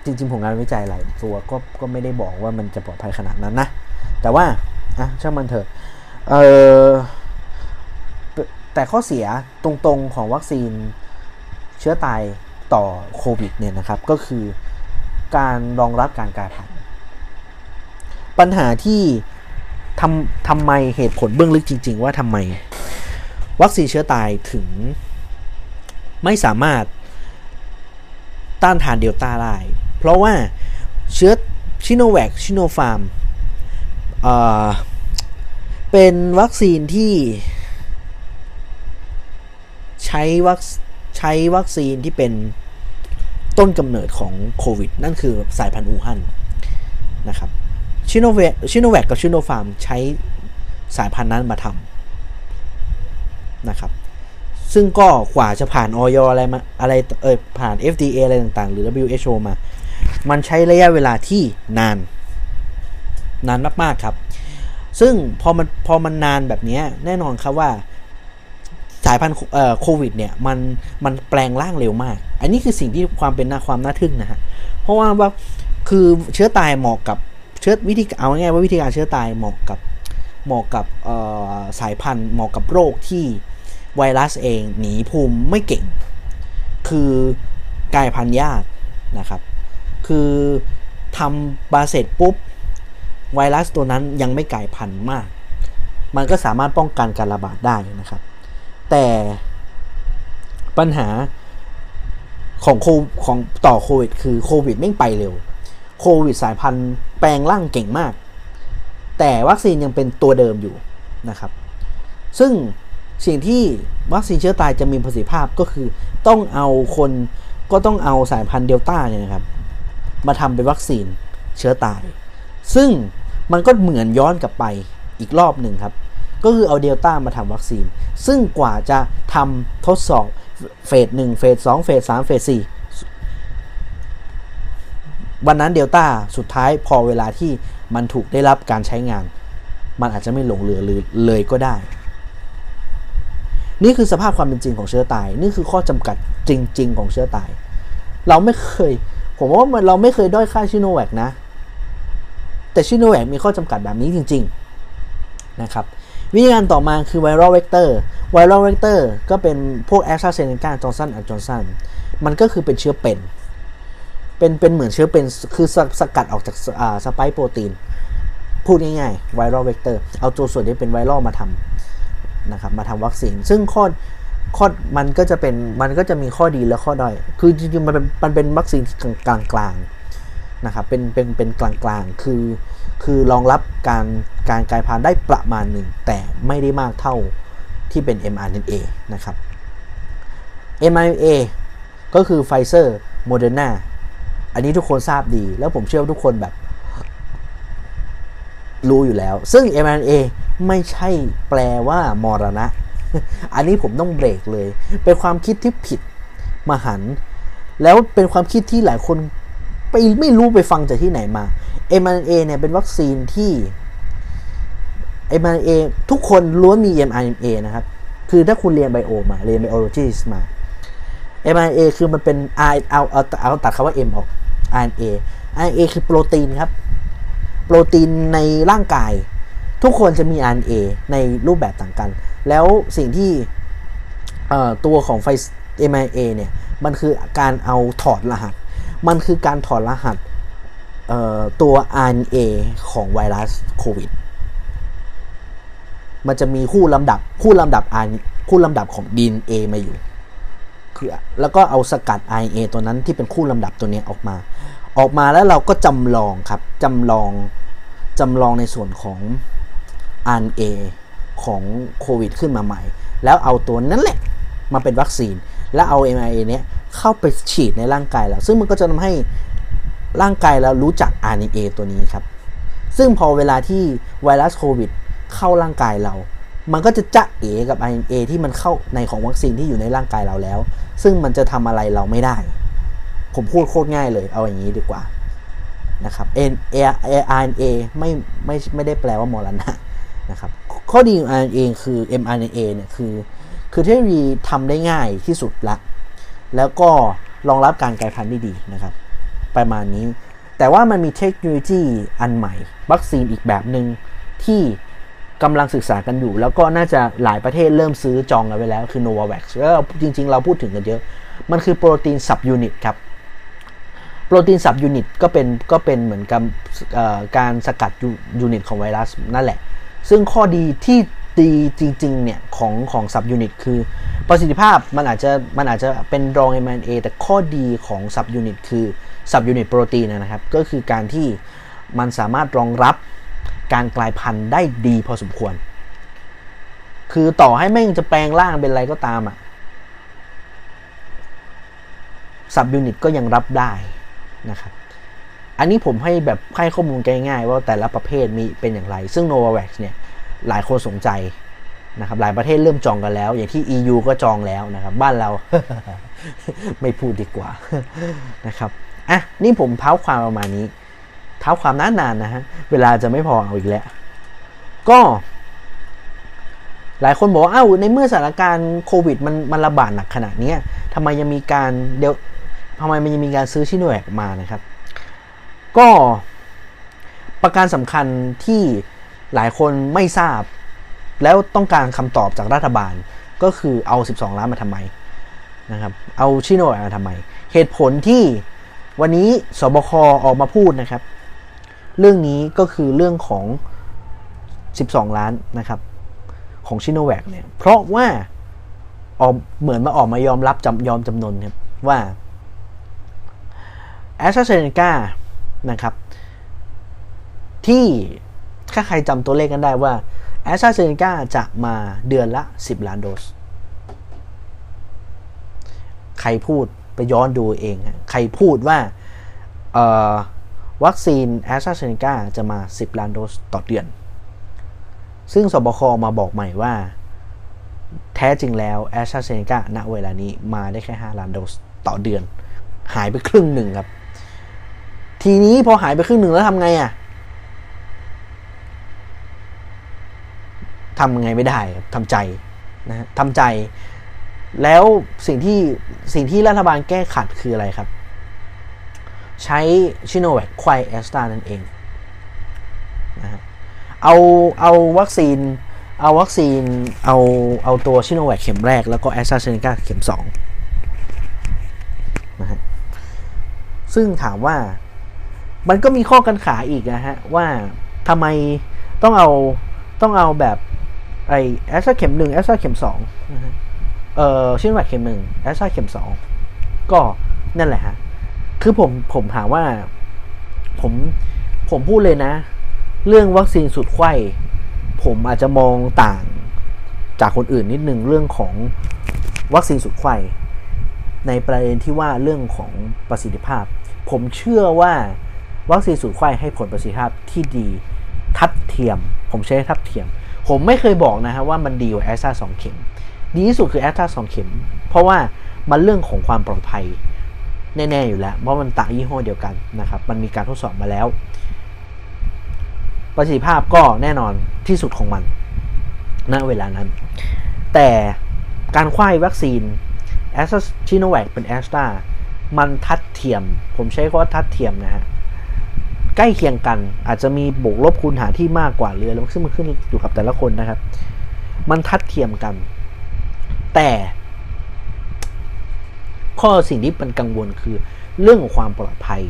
จริงๆผลงานวิจัยหลายตัวก็ก็ไม่ได้บอกว่ามันจะปลอดภัยขนาดนั้นนะ แต่ว่าอะช่างมันเถอะเออแต่ข้อเสียตรงๆของวัคซีนเชื้อตายต่อโควิดเนี่ยนะครับ ก็คือการรองรับการกลายพันธุ์ ปัญหาที่ทำทำไมเหตุผลเบื้องลึกจริง ๆ ว่าทำไม วัคซีนเชื้อตายถึงไม่สามารถต้านทานเดลต้าได้ เพราะว่าเชื้อชิโนแวคชิโนฟาร์มเป็นวัคซีนที่ใช้วัคใช้วัคซีนที่เป็นต้นกำเนิดของโควิด นั่นคือสายพันธุ์อูฮั่นนะครับ ชิโนเวชิโนแวคกับชิโนฟาร์มใช้สายพันธุ์นั้นมาทำนะครับ ซึ่งก็กว่าจะผ่านออยอะไรมาอะไรเออผ่าน FDA อะไรต่างๆ หรือ WHO มา มันใช้ระยะเวลาที่นาน นานมากๆครับ ซึ่งพอมันพอมันนานแบบนี้แน่นอนครับว่าสายพันธุ์โควิดเนี่ยมันมันแปลงร่างเร็วมาก อันนี้คือสิ่งที่ความเป็นน่าความน่าทึ่งนะฮะ เพราะว่าว่าคือเชื้อตายเหมาะกับ เชื้อวิธีเอาง่ายว่าวิธีการเชื้อตายเหมาะกับเหมาะกับสายพันธุ์เหมาะกับโรคที่ไวรัสเองหนีภูมิไม่เก่ง คือกลายพันธุ์ยากนะครับ คือทำบาเสร็จปุ๊บ ไวรัสตัวนั้นยังไม่กลายพันธุ์มาก มันก็สามารถป้องกันการระบาดได้นะครับ แต่ปัญหาของโคของต่อโควิด คือโควิดไม่ไปเร็ว โควิดสายพันธุ์แปลงร่างเก่งมาก แต่วัคซีนยังเป็นตัวเดิมอยู่นะครับ ซึ่งสิ่งที่วัคซีนเชื้อตายจะมีประสิทธิภาพก็คือต้องเอาคนก็ต้องเอาสายพันธุ์เดลต้าเนี่ยนะครับ มาทำเป็นวัคซีนเชื้อตาย ซึ่งมันก็เหมือนย้อนกลับไปอีกรอบหนึ่งครับ ก็คือเอาเดลต้ามาทำวัคซีน ซึ่งกว่าจะทำทดสอบเฟสหนึ่งเฟสสองเฟสสามเฟสสี่ วันนั้นเดลต้าสุดท้ายพอเวลาที่มันถูกได้รับการใช้งาน มันอาจจะไม่หลงเหลือหรือเลยก็ได้ นี่คือสภาพความเป็นจริงของเชื้อตาย นี่คือข้อจำกัดจริง ๆ ของเชื้อตาย เราไม่เคย ผมว่าเราไม่เคยด้อยค่าซิโนแวคนะ แต่ซิโนแวคมีข้อจำกัดแบบนี้จริง ๆ นะครับวิธีการต่อมาคือ viral vector viral vector ก็เป็นพวกแอสตราเซเนกาจอห์นสันแอนด์จอห์นสันมันก็คือเป็นเชื้อเป็น เป็นเป็นเหมือนเชื้อเป็นคือสสกัดออกจากสไปโปรตีน พูดง่ายๆ viral vector เอาตัวส่วนที่เป็น viral มาทำนะครับมาทำวัคซีน ซึ่งข้อข้อมันก็จะเป็นมันก็จะมีข้อดีและข้อด้อย คือจริงๆมันเป็นมันเป็นวัคซีนที่กลางกลางๆนะครับเป็นเป็นเป็นกลางกลางคือคือรองรับการการกลายพันธุ์ได้ประมาณหนึ่ง แต่ไม่ได้มากเท่าที่เป็น mRNA นะครับ mRNA ก็คือไฟเซอร์โมเดอร์นา อันนี้ทุกคนทราบดี แล้วผมเชื่อว่าทุกคนแบบ รู้อยู่แล้ว ซึ่ง mRNA ไม่ใช่แปลว่ามรณะ อันนี้ผมต้องเบรกเลย เป็นความคิดที่ผิดมหันต์ แล้วเป็นความคิดที่หลายคนไปไม่รู้ไปฟังจากที่ไหนมา mRNA เนี่ยเป็นวัคซีนที่ mRNA ทุกคนล้วนมี mRNA นะครับ คือถ้าคุณเรียนไบโอมา เรียนไบโอโลจีมา mRNA คือมันเป็น R เอาเอาเอาตัดคำว่า M ออก RNA RNA คือโปรตีนครับ โปรตีนในร่างกาย ทุกคนจะมี RNA ในรูปแบบต่างกัน แล้วสิ่งที่ตัวของไฟ mRNA เนี่ย มันคือการเอาถอดรหัส มันคือการถอดรหัสตัว RNA ของไวรัสโควิด มันจะมีคู่ลำดับคู่ลำดับ R คู่ลำดับของ DNA มาอยู่ คือแล้วก็เอาสกัด RNA ตัวนั้นที่เป็นคู่ลำดับตัวนี้ออกมา ออกมาแล้วเราก็จำลองครับจำลองจำลองในส่วนของ RNA ของโควิดขึ้นมาใหม่ แล้วเอาตัวนั้นแหละมาเป็นวัคซีน แล้วเอา mRNA เนี้ยเข้าไปฉีดในร่างกายเรา ซึ่งมันก็จะทำให้ร่างกายเรารู้จัก RNA ตัวนี้ครับ ซึ่งพอเวลาที่ไวรัสโควิดเข้าร่างกายเรา มันก็จะจะเอกับ RNA ที่มันเข้าในของวัคซีนที่อยู่ในร่างกายเราแล้ว ซึ่งมันจะทำอะไรเราไม่ได้ ผมพูดโคตรง่ายเลย เอาอย่างนี้ดีกว่านะครับ RNA ไม่ไม่ไม่ได้แปลว่ามรณะนะครับ ข้อดีของ RNA คือ mRNA เนี่ยคือ คือเทคโนโลยีทำได้ง่ายที่สุดละ แล้วก็รองรับการกลายพันธุ์ได้ดีนะครับ ประมาณนี้ แต่ว่ามันมีเทคโนโลยีอันใหม่ วัคซีนอีกแบบหนึ่งที่ กำลังศึกษากันอยู่ แล้วก็น่าจะหลายประเทศเริ่มซื้อจองกันไปแล้ว คือ Novavax แล้วจริง ๆ เราพูดถึงกันเยอะ มันคือ protein subunit ครับ protein subunit ก็เป็นก็เป็นเหมือนกับการสกัด unit ของไวรัสนั่นแหละ ซึ่งข้อดีที่ดีจริงๆเนี่ยของของ subunit คือประสิทธิภาพมันอาจจะมันอาจจะเป็นรอง mRNA แต่ข้อดีของ subunit คือ subunit protein นะครับ ก็คือการที่มันสามารถรองรับ การกลายพันธุ์ได้ดีพอสมควร คือต่อให้แม่งจะแปลงร่างเป็นอะไรก็ตามอะ subunit ก็ยังรับได้นะครับ อันนี้ผมให้แบบให้ข้อมูลง่ายๆ ว่าแต่ละประเภทมีเป็นอย่างไร ซึ่ง Novavax เนี่ยหลายคนสนใจนะครับหลายประเทศเริ่มจองกันแล้ว อย่างที่ EU ก็จองแล้วนะครับ บ้านเรา ไม่พูดดีกว่านะครับอะนี่ผมเท้าความประมาณนี้ เท้าความนานๆนะฮะ เวลาจะไม่พอเอาอีกแล้ว ก็ หลายคนบอกว่า อ้าวในเมื่อสถานการณ์โควิดมันมันระบาดหนักขนาดนี้ทำไมยังมีการเดี๋ยวทำไมมันยังมีการซื้อชิโนแวกมานะครับ ก็ประการสำคัญที่หลายคนไม่ทราบ แล้วต้องการคำตอบจากรัฐบาลก็คือเอา 12 ล้านมาทำไมนะครับ เอาชิโนแวกมาทำไม เหตุผลที่วันนี้สบคออกมาพูดนะครับ เรื่องนี้ก็คือเรื่องของ 12 ล้านนะครับของซิโนแวคเนี่ย เพราะว่าออกเหมือนมาออกมายอมรับจำยอมจำนนครับว่าแอสตราเซเนกานะครับ ที่ถ้าใครจำตัวเลขกันได้ว่าแอสตราเซเนกาจะมาเดือนละ 10 ล้านโดส ใครพูดไปย้อนดูเอง ใครพูดว่า วัคซีนแอสตราเซเนกาจะมา 10 ล้านโดสต่อเดือน ซึ่งสบคมาบอกใหม่ว่า แท้จริงแล้วแอสตราเซเนกาณเวลานี้มาได้แค่ 5 ล้านโดสต่อเดือน หายไปครึ่งหนึ่งครับ ทีนี้พอหายไปครึ่งหนึ่งแล้วทำไงอะ่ะทำไงไม่ได้ทำใจนะทำใจ แล้วสิ่งที่สิ่งที่รัฐบาลแก้ขัดคืออะไรครับ ใช้ชิโนแวคควายแอสตานั่นเองนะฮะเอาเอาวัคซีนเอาวัคซีนเอาเอาตัวซิโนแวคเข็มแรก แล้วก็แอสตราเซเนกาเข็มสองนะฮะซึ่งถามว่ามันก็มีข้อกังขาอีกนะฮะ ว่าทำไมต้องเอาต้องเอาแบบไอแอสตราเข็มหนึ่งแอสตราเข็มสองนะฮะเอ่อซิโนแวคเข็มหนึ่งแอสตราเข็มสองก็นั่นแหละฮะ คือผมผมถามว่า ผมผมพูดเลยนะ เรื่องวัคซีนสุดไข้ผมอาจจะมองต่างจากคนอื่นนิดนึงเรื่องของวัคซีนสุดไข้ในประเด็นที่ว่าเรื่องของประสิทธิภาพ ผมเชื่อว่าวัคซีนสูตรไข้ให้ผลประสิทธิภาพที่ดีทัดเทียม ผมใช้ทัดเทียม ผมไม่เคยบอกนะฮะว่ามันดีกว่าแอสตราสองเข็ม ดีที่สุดคือแอสตราสองเข็ม เพราะว่ามันเรื่องของความปลอดภัย แน่ๆอยู่แล้วเพราะมันต่างยี่ห้อเดียวกันนะครับ มันมีการทดสอบมาแล้ว ประสิทธิภาพก็แน่นอนที่สุดของมันณเวลานั้น แต่การไขว้วัคซีนแอสตราซิโนแวคเป็นแอสตรามันทัดเทียม ผมใช้คำว่าทัดเทียมนะฮะใกล้เคียงกันอาจจะมีบวกลบคูณหารที่มากกว่าเรือแล้วซึ่งมันขึ้นอยู่กับแต่ละคนนะครับ มันทัดเทียมกัน แต่ ข้อสิ่งที่เป็นกังวลคือ เรื่องของความปลอดภัย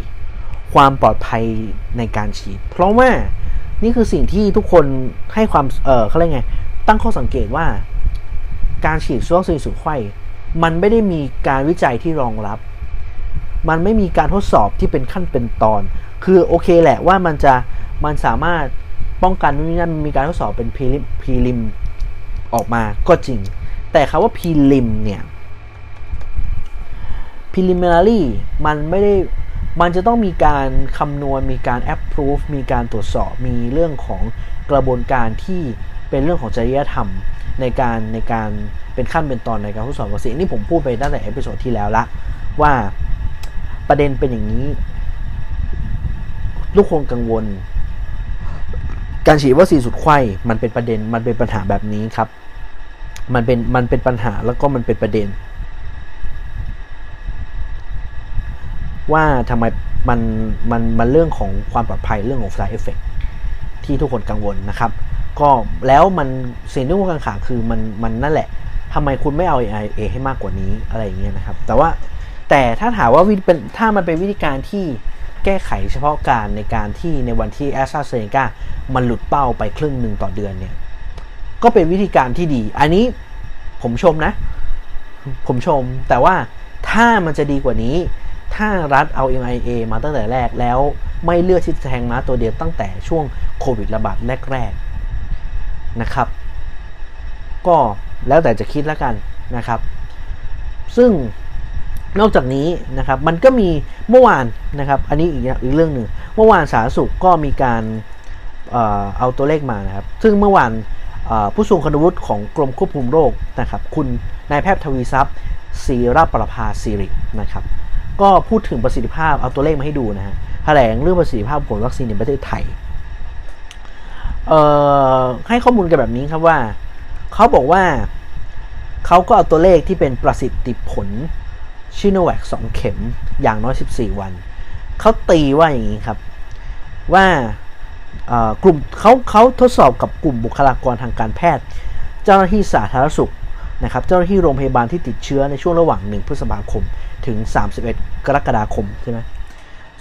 ความปลอดภัยในการฉีด เพราะว่านี่คือสิ่งที่ทุกคนให้ความเออเขาเรียกไง ตั้งข้อสังเกตว่า การฉีดวัคซีนสูตรไข้มันไม่ได้มีการวิจัยที่รองรับ มันไม่มีการทดสอบที่เป็นขั้นเป็นตอน คือโอเคแหละว่ามันจะมันสามารถป้องกันนู่นนี่นั่นมีการทดสอบเป็น prelim prelim ออกมาก็จริง แต่คำว่า prelim เนี่ย preliminary มันไม่ได้มันจะต้องมีการคำนวณมีการ approve มีการตรวจสอบมีเรื่องของกระบวนการที่เป็นเรื่องของจริยธรรมในการในการเป็นขั้นเป็นตอนในการทดสอบวัคซีนนี่ผมพูดไปตั้งแต่ episode ที่แล้วละว่าประเด็นเป็นอย่างนี้ทุกคนกังวล การฉีดวัคซีนสุดไข้มันเป็นประเด็นมันเป็นปัญหาแบบนี้ครับ มันเป็นมันเป็นปัญหาแล้วก็มันเป็นประเด็น ว่าทำไมมันมันมันเรื่องของความปลอดภัยเรื่องของ side effect ที่ทุกคนกังวลนะครับ ก็แล้วมันสิ่งที่ทุกคนกังขาคือมันมันนั่นแหละทำไมคุณไม่เอา AIA ให้มากกว่านี้อะไรอย่างเงี้ยนะครับ แต่ว่าแต่ถ้าถามว่าวิเป็นถ้ามันเป็นวิธีการที่แก้ไขเฉพาะการในการที่ในวันที่แอสตราเซเนกามันหลุดเป้าไปครึ่งหนึ่งต่อเดือนเนี่ย ก็เป็นวิธีการที่ดี อันนี้ผมชมนะ ผมชมแต่ว่าถ้ามันจะดีกว่านี้ ถ้ารัฐเอา MIA มาตั้งแต่แรกแล้วไม่เลือกที่จะแทงม้าตัวเดียวตั้งแต่ช่วงโควิดระบาดแรกๆนะครับ ก็แล้วแต่จะคิดแล้วกันนะครับ ซึ่งนอกจากนี้นะครับมันก็มีเมื่อวานนะครับอันนี้อีกอีกเรื่องหนึ่งเมื่อวานสาธารณสุขก็มีการเอาตัวเลขมานะครับ ซึ่งเมื่อวานผู้ทรงคุณวุฒิของกรมควบคุมโรคนะครับ คุณนายแพทย์ทวีทรัพย์ศิรประภาสิรินะครับ ก็พูดถึงประสิทธิภาพเอาตัวเลขมาให้ดูนะฮะแถลงเรื่องประสิทธิภาพผลวัคซีนในประเทศไทยให้ข้อมูลกันแบบนี้ครับว่าเขาบอกว่าเขาก็เอาตัวเลขที่เป็นประสิทธิผลชิโนแวค2เข็มอย่างน้อย 14 วัน เขาตีว่าอย่างนี้ครับ ว่ากลุ่มเขาเขาทดสอบกับกลุ่มบุคลากรทางการแพทย์ เจ้าหน้าที่สาธารณสุขนะครับ เจ้าหน้าที่โรงพยาบาลที่ติดเชื้อในช่วงระหว่าง 1 พฤษภาคม ถึง 31 กรกฎาคมใช่ไหม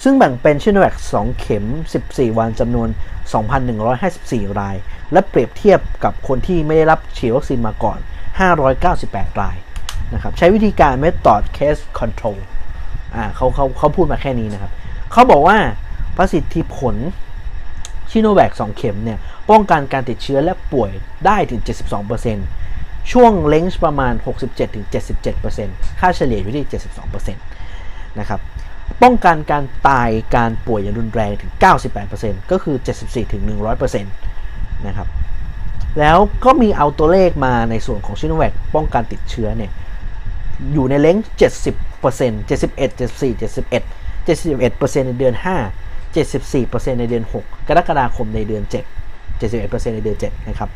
ซึ่งแบ่งเป็นชิโนแวค2เข็ม 14 วันจำนวน 2,154 ราย และเปรียบเทียบกับคนที่ไม่ได้รับฉีดวัคซีนมาก่อน 598 รายนะครับใช้วิธีการ method case control อ่าเขาเขาเขาพูดมาแค่นี้นะครับ เขาบอกว่าประสิทธิผลชิโนแวค2เข็มเนี่ยป้องกันการติดเชื้อและป่วยได้ถึง 72% ช่วงเลนส์ประมาณ 67-77%ค่าเฉลี่ยอยู่ที่ 72%นะครับป้องกันการตายการป่วยอย่างรุนแรงถึง 98%ก็คือ 74-100%นะครับแล้วก็มีเอาตัวเลขมาในส่วนของชิโนแวคป้องกันติดเชื้อเนี่ยอยู่ในเลนส์70% 71 74 71 71%ในเดือน 5 74%ในเดือน 6 กรกฎาคมในเดือน 7 71%ในเดือน 7 นะครับ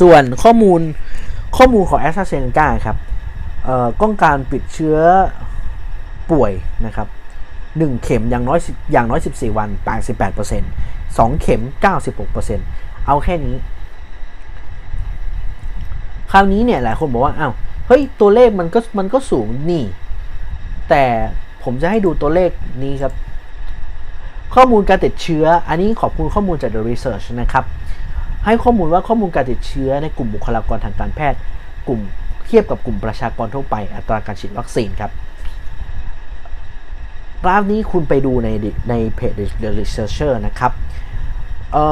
ส่วนข้อมูลข้อมูลของแอสตราเซเนกาครับก้องการปิดเชื้อป่วยนะครับ1เข็มอย่างน้อยอย่างน้อย 14 วัน 88% 2 เข็ม 96%เอาแค่นี้ คราวนี้เนี่ยหลายคนบอกว่าอ้าวเฮ้ยตัวเลขมันก็มันก็สูงนี่ แต่ผมจะให้ดูตัวเลขนี้ครับ ข้อมูลการติดเชื้อ อันนี้ขอบคุณข้อมูลจาก The Research นะครับ ให้ข้อมูลว่าข้อมูลการติดเชื้อในกลุ่มบุคลากรทางการแพทย์ กลุ่มเทียบกับกลุ่มประชากรทั่วไป อัตราการฉีดวัคซีนครับกราฟนี้คุณไปดูในในเพจ The Researcher นะครับเอ่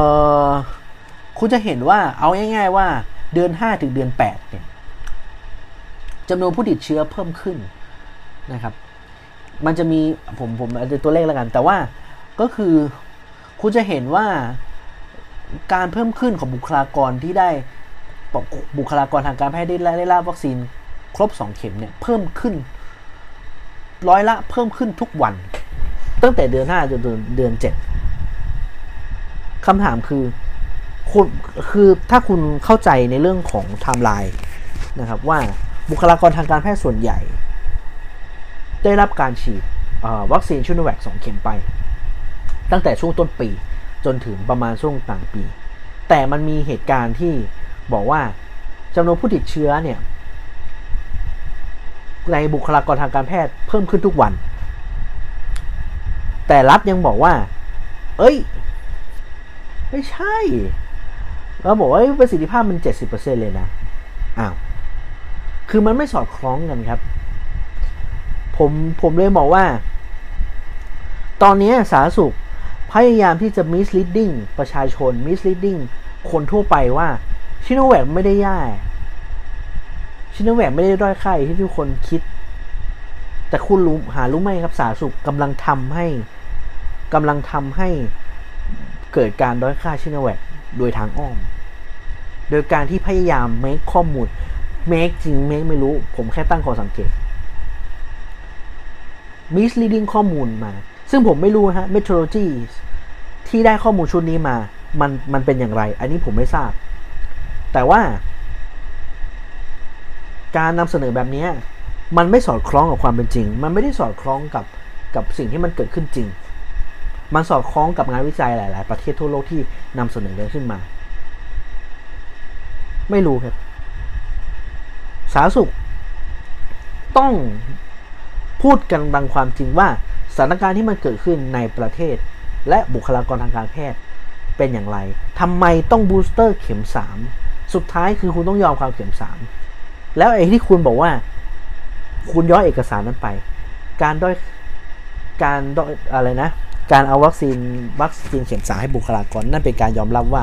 อคุณจะเห็นว่าเอาง่ายๆว่าเดือน 5 ถึงเดือน 8 เนี่ยจำนวนผู้ติดเชื้อเพิ่มขึ้นนะครับ มันจะมีผมผมอาจจะตัวเลขแล้วกัน แต่ว่าก็คือคุณจะเห็นว่า การเพิ่มขึ้นของบุคลากรที่ได้บุคลากรทางการแพทย์ได้ได้รับวัคซีนครบ 2 เข็มเนี่ยเพิ่มขึ้นร้อยละเพิ่มขึ้นทุกวัน ตั้งแต่เดือนห้าจนเดือนเจ็ดคำถามคือคุณคือถ้าคุณเข้าใจในเรื่องของไทม์ไลน์นะครับว่าบุคลากรทางการแพทย์ส่วนใหญ่ ได้รับการฉีดวัคซีนชูโนแวคสองเข็มไป ตั้งแต่ช่วงต้นปี จนถึงประมาณช่วงกลางปี แต่มันมีเหตุการณ์ที่บอกว่าจำนวนผู้ติดเชื้อเนี่ยในบุคลากรทางการแพทย์เพิ่มขึ้นทุกวัน แต่รัฐยังบอกว่า เอ้ย ไม่ใช่เราบอกว่าประสิทธิภาพมันเจ็ดสิบเปอร์เซ็นเลยนะ อ้าว คือมันไม่สอดคล้องกันครับ ผมผมเลยบอกว่า ตอนนี้สาธารณสุข พยายามที่จะ misleading ประชาชน misleading คนทั่วไปว่าชิโนแวคไม่ได้ย่ายชิโนแวคไม่ได้ด้อยค่าที่ทุกคนคิด แต่คุณรู้หารู้ไหมครับสาธารณสุขกำลังทำให้กำลังทำให้เกิดการด้อยค่าชิโนแวคโดยทางอ้อม โดยการที่พยายาม make ข้อมูล make จริง make ไม่รู้ ผมแค่ตั้งข้อสังเกต misleading ข้อมูลมา ซึ่งผมไม่รู้ฮะ methodology ที่ได้ข้อมูลชุดนี้มา มันมันเป็นอย่างไร อันนี้ผมไม่ทราบ แต่ว่า การนำเสนอแบบนี้มันไม่สอดคล้องกับความเป็นจริง มันไม่ได้สอดคล้องกับกับสิ่งที่มันเกิดขึ้นจริง มันสอดคล้องกับงานวิจัยหลาย ๆ ประเทศทั่วโลกที่นำเสนอกันขึ้นมา ไม่รู้ครับ สาธารณสุข ต้องพูดกันดังความจริงว่า ถานการณ์ที่มันเกิดขึ้นในประเทศ และบุคลากรทางการแพทย์เป็นอย่างไรทำไมต้องบูสเตอร์เข็มสามสุดท้ายคือคุณต้องยอมความเข็มสามแล้วไอ้ที่คุณบอกว่า คุณย้อยเอกสารนั้นไป การด้อยการด้อยอะไรนะ การเอาวัคซีนวัคซีนเข็มสามให้บุคลากรนั่นเป็นการยอมรับว่า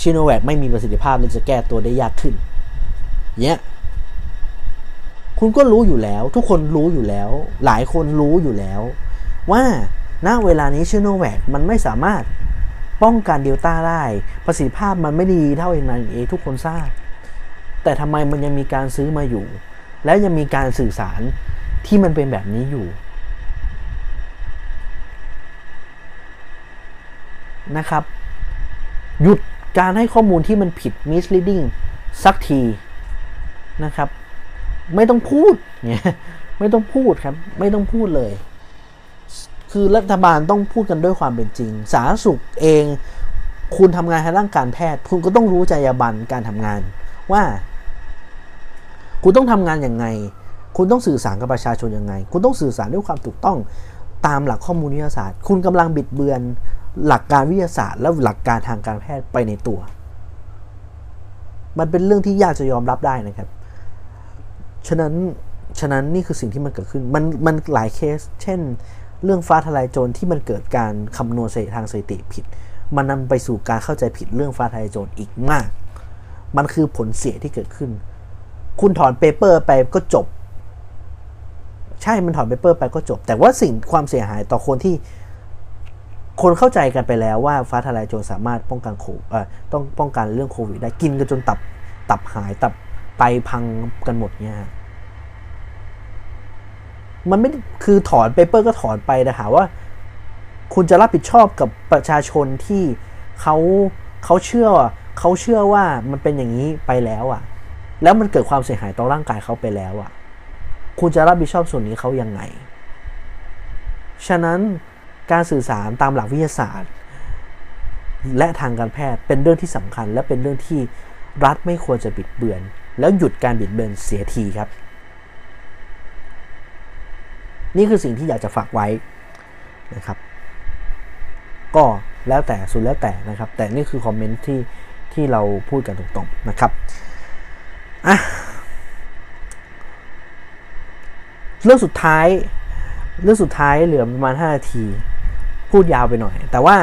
ชิโนแวคไม่มีประสิทธิภาพและจะแก้ตัวได้ยากขึ้นเนี้ย คุณก็รู้อยู่แล้ว ทุกคนรู้อยู่แล้ว หลายคนรู้อยู่แล้ว ว่าณเวลานี้ชิโนแวคมันไม่สามารถป้องกันเดลต้าได้ประสิทธิภาพมันไม่ดีเท่าเอ็นเอทุกคนทราบ แต่ทำไมมันยังมีการซื้อมาอยู่ และยังมีการสื่อสารที่มันเป็นแบบนี้อยู่นะครับ หยุดการให้ข้อมูลที่มันผิด misleading สักทีนะครับ ไม่ต้องพูดเนี่ยไม่ต้องพูดครับ ไม่ต้องพูดเลย คือรัฐบาลต้องพูดกันด้วยความเป็นจริง สาธารณสุขเอง คุณทำงานทางด้านการแพทย์ คุณก็ต้องรู้จรรยาบรรณการทำงาน ว่า คุณต้องทำงานอย่างไง คุณต้องสื่อสารกับประชาชนยังไง คุณต้องสื่อสารด้วยความถูกต้องตามหลักข้อมูลวิทยาศาสตร์ คุณกำลังบิดเบือนหลักการวิทยาศาสตร์ และหลักการทางการแพทย์ไปในตัว มันเป็นเรื่องที่ยากจะยอมรับได้นะครับ ฉะนั้นฉะนั้นนี่คือสิ่งที่มันเกิดขึ้น มันมันหลายเคส เช่น เรื่องฟ้าทลายโจรที่มันเกิดการคำนวณทางสถิติผิด มันนำไปสู่การเข้าใจผิดเรื่องฟ้าทลายโจรอีกมาก มันคือผลเสียที่เกิดขึ้น คุณถอน paper ไปก็จบ ใช่มันถอน paper ไปก็จบ แต่ว่าสิ่งความเสียหายต่อคนที่ คนเข้าใจกันไปแล้วว่าฟ้าทลายโจรสามารถป้องกันโควิดต้องป้องกันเรื่องโควิดได้กินกันจนตับตับหายตับไปพังกันหมดเนี่ย มันไม่คือถอนเปเปอร์ก็ถอนไปแต่หาว่า คุณจะรับผิดชอบกับประชาชนที่เขาเขาเชื่อเขาเชื่อว่ามันเป็นอย่างนี้ไปแล้วอะ่ะ แล้วมันเกิดความเสียหายต่อร่างกายเขาไปแล้วอะ่ะ คุณจะรับผิดชอบส่วนนี้เขายังไง ฉะนั้นการสื่อสารตามหลักวิทยาศาสตร์ และทางการแพทย์เป็นเรื่องที่สำคัญ และเป็นเรื่องที่รัฐไม่ควรจะบิดเบือน แล้วหยุดการบิดเบือนเสียทีครับ นี่คือสิ่งที่อยากจะฝากไว้นะครับ ก็แล้วแต่สุดแล้วแต่นะครับ แต่นี่คือคอมเมนต์ที่ที่เราพูดกันตรงๆนะครับอะเรื่องสุดท้ายเรื่องสุดท้ายเหลือประมาณ 5 นาที พูดยาวไปหน่อย แต่ว่า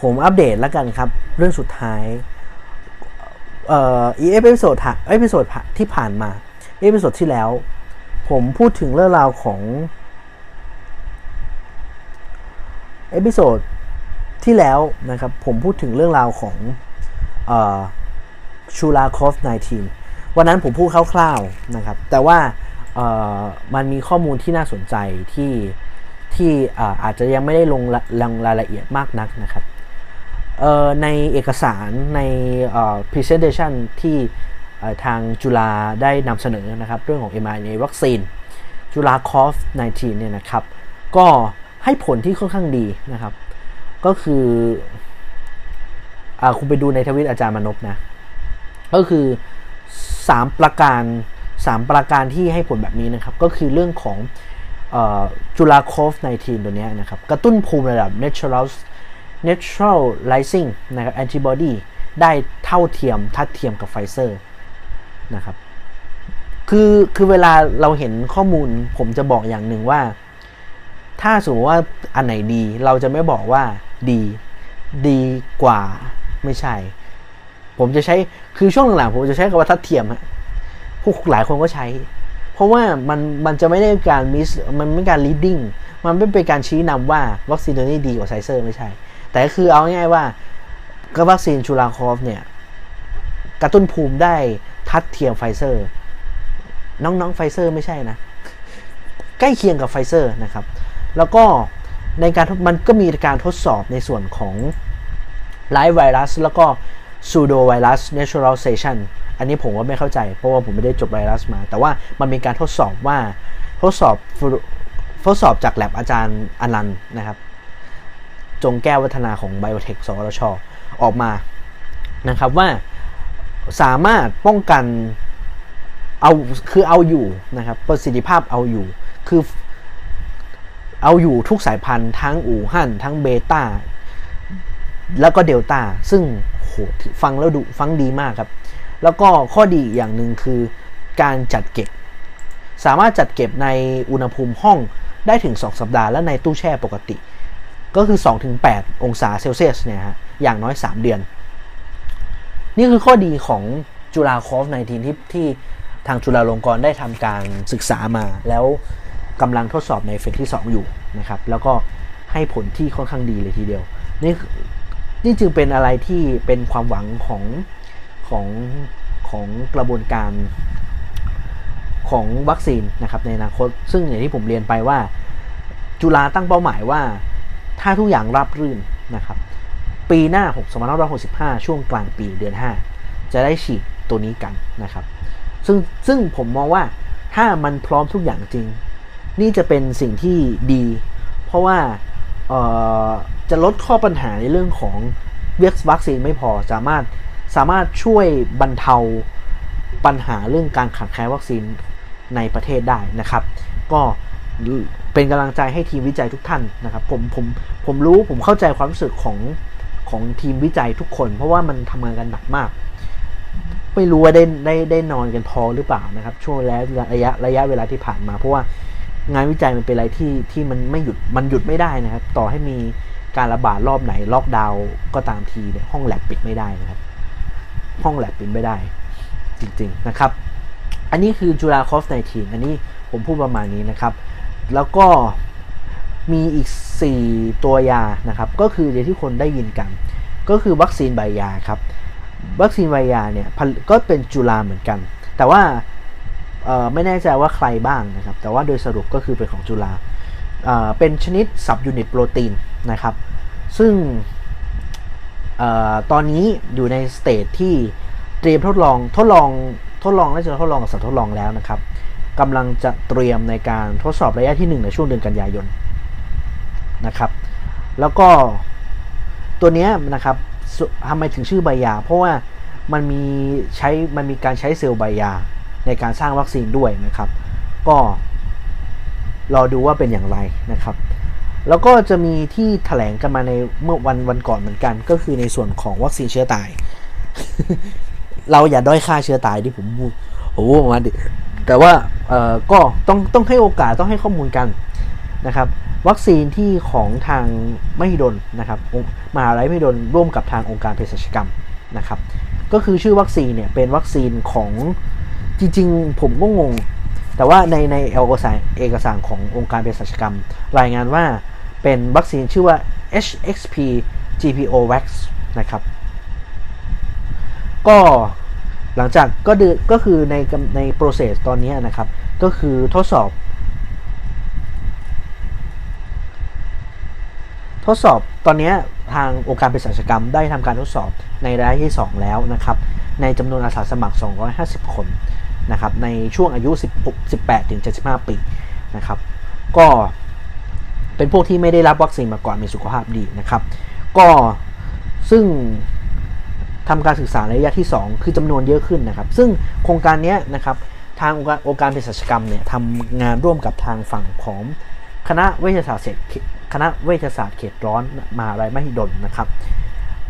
ผมอัปเดตแล้วกันครับ เรื่องสุดท้ายเอ่อ episode episode ที่ผ่านมา episode ที่แล้ว ผมพูดถึงเรื่องราวของ episode ที่แล้วนะครับผมพูดถึงเรื่องราวของ ChulaCov19 วันนั้นผมพูดคร่าวๆนะครับ แต่ว่ามันมีข้อมูลที่น่าสนใจที่ที่อาจจะยังไม่ได้ลงลงรายละเอียดมากนักนะครับในเอกสารใน presentation ที่ทางจุฬาได้นำเสนอนะครับ เรื่องของ mRNA วัคซีนจุฬาคอฟ 19 เนี่ยนะครับ ก็ ให้ผลที่ค่อนข้างดีนะครับ ก็คืออคุณไปดูในทวิตอาจารย์มนพนะ ก็คือ 3 ประการ 3 ประการที่ให้ผลแบบนี้นะครับ ก็คือเรื่องของจุลาโคฟ19 ตัวนี้นะครับ กระตุ้นภูมิระดับ natural neutralizing นะครับ antibody ได้เท่าเทียมทัดเทียมกับไฟเซอร์นะครับ คือคือเวลาเราเห็นข้อมูลผมจะบอกอย่างหนึ่งว่า ถ้าสมมติว่าอันไหนดี เราจะไม่บอกว่าดี ดีกว่าไม่ใช่ ผมจะใช้คือช่วงหลังๆผมจะใช้คำว่าทัดเทียมฮะผู้หลายคนก็ใช้ เพราะว่ามันมันจะไม่ได้การมิสมันไม่การ leading มันไม่เป็นการชี้นำว่าวัคซีนตัวนี้ดีกว่าไฟเซอร์ไม่ใช่ แต่คือเอาง่ายๆว่าก็วัคซีน ChulaCov เนี่ยกระตุ้นภูมิได้ทัดเทียมไฟเซอร์ น้องๆไฟเซอร์ไม่ใช่นะ ใกล้เคียงกับไฟเซอร์นะครับ แล้วก็ในการมันก็มีการทดสอบในส่วนของ live virus แล้วก็ pseudo virus naturalization อันนี้ผมว่าไม่เข้าใจ เพราะว่าผมไม่ได้จบไวรัสมา แต่ว่ามันมีการทดสอบว่าทดสอบทดสอบจากแลบอาจารย์อนันต์นะครับ จงแก้ววัฒนาของไบโอเทคสวรชออกมานะครับว่าสามารถป้องกันเอาคือเอาอยู่นะครับประสิทธิภาพเอาอยู่ คือ เอาอยู่ทุกสายพันธุ์ทั้งอู่ฮั่นทั้งเบต้าแล้วก็เดลต้าซึ่งโหฟังแล้วดูฟังดีมากครับ แล้วก็ข้อดีอย่างหนึ่งคือการจัดเก็บ สามารถจัดเก็บในอุณหภูมิห้องได้ถึง 2 สัปดาห์และในตู้แช่ปกติ ก็คือ 2-8 องศาเซลเซียสเนี่ยฮะอย่างน้อย 3 เดือน นี่คือข้อดีของจุฬาคอฟในทีที่ที่ทางจุฬาลงกรณ์ได้ทำการศึกษามาแล้ว กำลังทดสอบในเฟสที่ 2 อยู่นะครับแล้วก็ให้ผลที่ค่อนข้างดีเลยทีเดียว นี่นี่จึงเป็นอะไรที่เป็นความหวังของของของกระบวนการของวัคซีนนะครับในอนาคต ซึ่งอย่างที่ผมเรียนไปว่า จุฬาตั้งเป้าหมายว่า ถ้าทุกอย่างรับรื่นนะครับ ปีหน้า6 2565 ช่วงกลางปีเดือน 5 จะได้ฉีดตัวนี้กันนะครับ ซึ่งซึ่งผมมองว่าถ้ามันพร้อมทุกอย่างจริง นี่จะเป็นสิ่งที่ดี เพราะว่าจะลดข้อปัญหาในเรื่องของเวียวัคซีนไม่พอสามารถสามารถช่วยบรรเทาปัญหาเรื่องการขาดแคลนวัคซีนในประเทศได้นะครับ ก็เป็นกำลังใจให้ทีมวิจัยทุกท่านนะครับผมผมผมรู้ผมเข้าใจความรู้สึกของของทีมวิจัยทุกคน เพราะว่ามันทำงานกันหนักมาก ไม่รู้ว่าได้ได้ได้นอนกันพอหรือเปล่านะครับ ช่วงแล้วระยะระยะเวลาที่ผ่านมา เพราะว่า งานวิจัยมันเป็นอะไรที่ที่มันไม่หยุดมันหยุดไม่ได้นะครับ ต่อให้มีการระบาดรอบไหนล็อกดาวน์ก็ตามทีเนี่ยห้องแลบปิดไม่ได้นะครับ ห้องแลบปิดไม่ได้ จริงๆนะครับ อันนี้คือจุฬาคอฟ19อันนี้ผมพูดประมาณนี้นะครับ แล้วก็มีอีก 4 ตัวยานะครับ ก็คือเดี๋ยวที่คนได้ยินกัน ก็คือวัคซีนใบยาครับ วัคซีนใบยาเนี่ยก็เป็นจุฬาเหมือนกัน แต่ว่า ไม่แน่ใจว่าใครบ้างนะครับ แต่ว่าโดยสรุปก็คือเป็นของจุฬาเป็นชนิด subunit protein นะครับ ซึ่งออตอนนี้อยู่ใน stage ที่เตรียมทดลองทดลองทดลองและจะทดลองกับสัตว์ทดลองแล้วนะครับกำลังจะเตรียมในการทดสอบระยะที่ 1 ในช่วงเดือนกันยายนนะครับ แล้วก็ตัวนี้นะครับทำไมถึงชื่อใบยา เพราะว่ามันมีใช้มันมีการใช้เซลล์ใบยา ในการสร้างวัคซีนด้วยนะครับ ก็รอดูว่าเป็นอย่างไรนะครับ แล้วก็จะมีที่ถแถลงกันมาในเมื่อวันวันก่อนเหมือนกัน ก็คือในส่วนของวัคซีนเชื้อตาย เราอย่าด้อยค่าเชื้อตายที่ผมพูดโอ้โหมาดิแต่ว่าเอ่อก็ต้องต้องให้โอกาสต้องให้ข้อมูลกันนะครับ วัคซีนที่ของทางมหิดลนะครับมหาลัยมหิดลร่วมกับทางองค์การเภสัชกรรมนะครับ ก็คือชื่อวัคซีนเนี่ยเป็นวัคซีนของ จริง ๆ ผมก็งง แต่ว่าในในเอกสารเอกสารขององค์การเภสัชกรรม รายงานว่าเป็นวัคซีนชื่อว่า HXP GPO Vax นะครับ ก็หลังจากก็ดืก็คือในใน process ตอนนี้นะครับ ก็คือทดสอบ ทดสอบตอนนี้ทางองค์การเภสัชกรรมได้ทำการทดสอบในระยะที่ 2 แล้วนะครับ ในจำนวนอาสาสมัคร 250 คน นะครับในช่วงอายุ 16 18 ถึง 75 ปีนะครับก็เป็นพวกที่ไม่ได้รับวัคซีนมาก่อนมีสุขภาพดีนะครับ ก็ซึ่งทำการศึกษาในระยะที่ 2 คือจำนวนเยอะขึ้นนะครับ ซึ่งโครงการนี้นะครับทางองค์การเภสัชกรรมเนี่ยทำงานร่วมกับทางฝั่งของคณะเวชศาสตร์คณะเวชศาสตร์เขตร้อนมหาลัยมหิดลนะครับ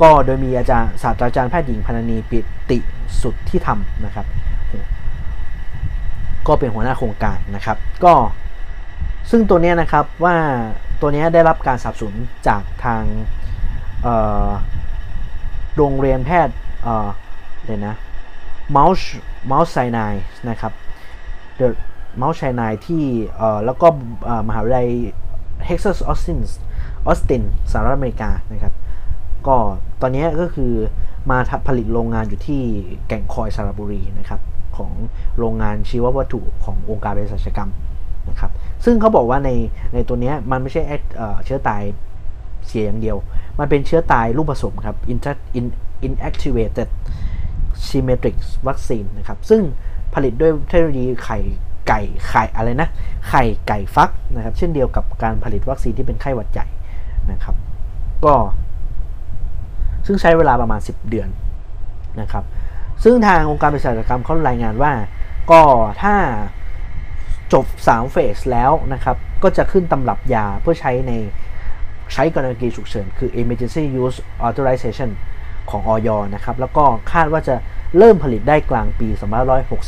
ก็โดยมีอาจารย์ศาสตราจารย์แพทย์หญิงพนนีปิติสุดที่ทำนะครับ ก็เป็นหัวหน้าโครงการนะครับ ก็ซึ่งตัวนี้นะครับว่าตัวนี้ได้รับการสนับสนุนจากทางโรงเรียนแพทย์เดี๋ยวนะ Mount Mount Sinai นะครับ the Mount Sinai ที่แล้วก็มหาวิทยาลัยเท็กซัสออสตินออสตินสหรัฐอเมริกานะครับ ก็ตอนนี้ก็คือมาผลิตโรงงานอยู่ที่แก่งคอยสระบุรีนะครับ ของโรงงานชีววัตถุขององค์การเภสัชกรรมนะครับ ซึ่งเขาบอกว่าในในตัวนี้มันไม่ใช่เชื้อตายเสียอย่างเดียว มันเป็นเชื้อตายรูปผสมครับ inactivated symmetric vaccine นะครับ ซึ่งผลิตด้วยเทคโนโลยีไข่ไก่ไข่อะไรนะ ไข่ไก่ฟักนะครับ เช่นเดียวกับการผลิตวัคซีนที่เป็นไข้หวัดใหญ่นะครับ ก็ ซึ่งใช้เวลาประมาณ 10 เดือนนะครับ ซึ่งทางองค์การเภสัชกรรมเขารายงานว่า ก็ถ้าจบ 3 เฟสแล้วนะครับ ก็จะขึ้นตำรับยาเพื่อใช้ในใช้กรณีฉุกเฉิน คือ emergency use authorization ของออยนะครับ แล้วก็คาดว่าจะเริ่มผลิตได้กลางปี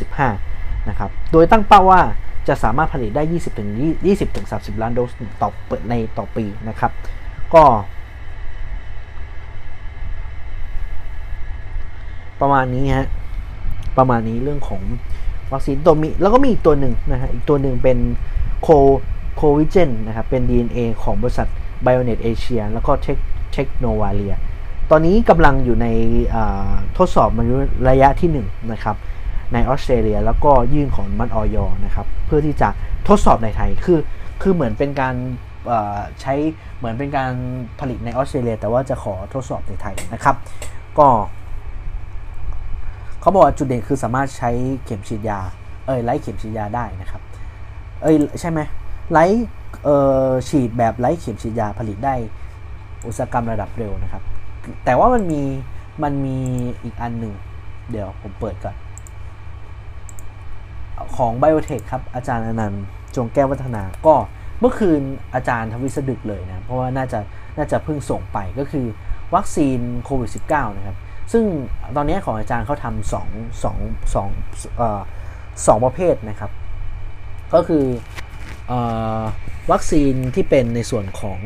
2565 นะครับ โดยตั้งเป้าว่าจะสามารถผลิตได้ 20-20-30 ล้านโดสต่อเปิดในต่อปีนะครับ ก็ ประมาณนี้ฮะประมาณนี้เรื่องของวัคซีนตัวมีแล้วก็มีอีกตัวหนึ่งนะฮะอีกตัวหนึ่งเป็นโคโควิเจนนะครับเป็น DNA ของบริษัท Bionet Asia แล้วก็เทคเทคโนวาเลียตอนนี้กำลังอยู่ในทดสอบมันระยะที่1นะครับในออสเตรเลียแล้วก็ยื่นของมันออยนะครับเพื่อที่จะทดสอบในไทยคือคือเหมือนเป็นการใช้เหมือนเป็นการผลิตในออสเตรเลีย แต่ว่าจะขอทดสอบในไทยนะครับ ก็ เขาบอกว่าจุดเด่นคือสามารถใช้เข็มฉีดยา เอ้ยไล่เข็มฉีดยาได้นะครับ เอ้ยใช่ไหมไล่เอ่อฉีดแบบไล่เข็มฉีดยาผลิตได้อุตสาหกรรมระดับเร็วนะครับ แต่ว่ามันมีมันมีอีกอันหนึ่ง เดี๋ยวผมเปิดก่อน ของ Biotech ครับ อาจารย์อนันต์จงแก้ววัฒนา ก็เมื่อคืนอาจารย์ทวิสดึกเลยนะ เพราะว่าน่าจะน่าจะเพิ่งส่งไปก็คือวัคซีนโควิด -19 นะครับ ซึ่งตอนนี้ของอาจารย์เขาทำสองสองสองสองประเภทนะครับ ก็คืออวัคซีนที่เป็นในส่วนของ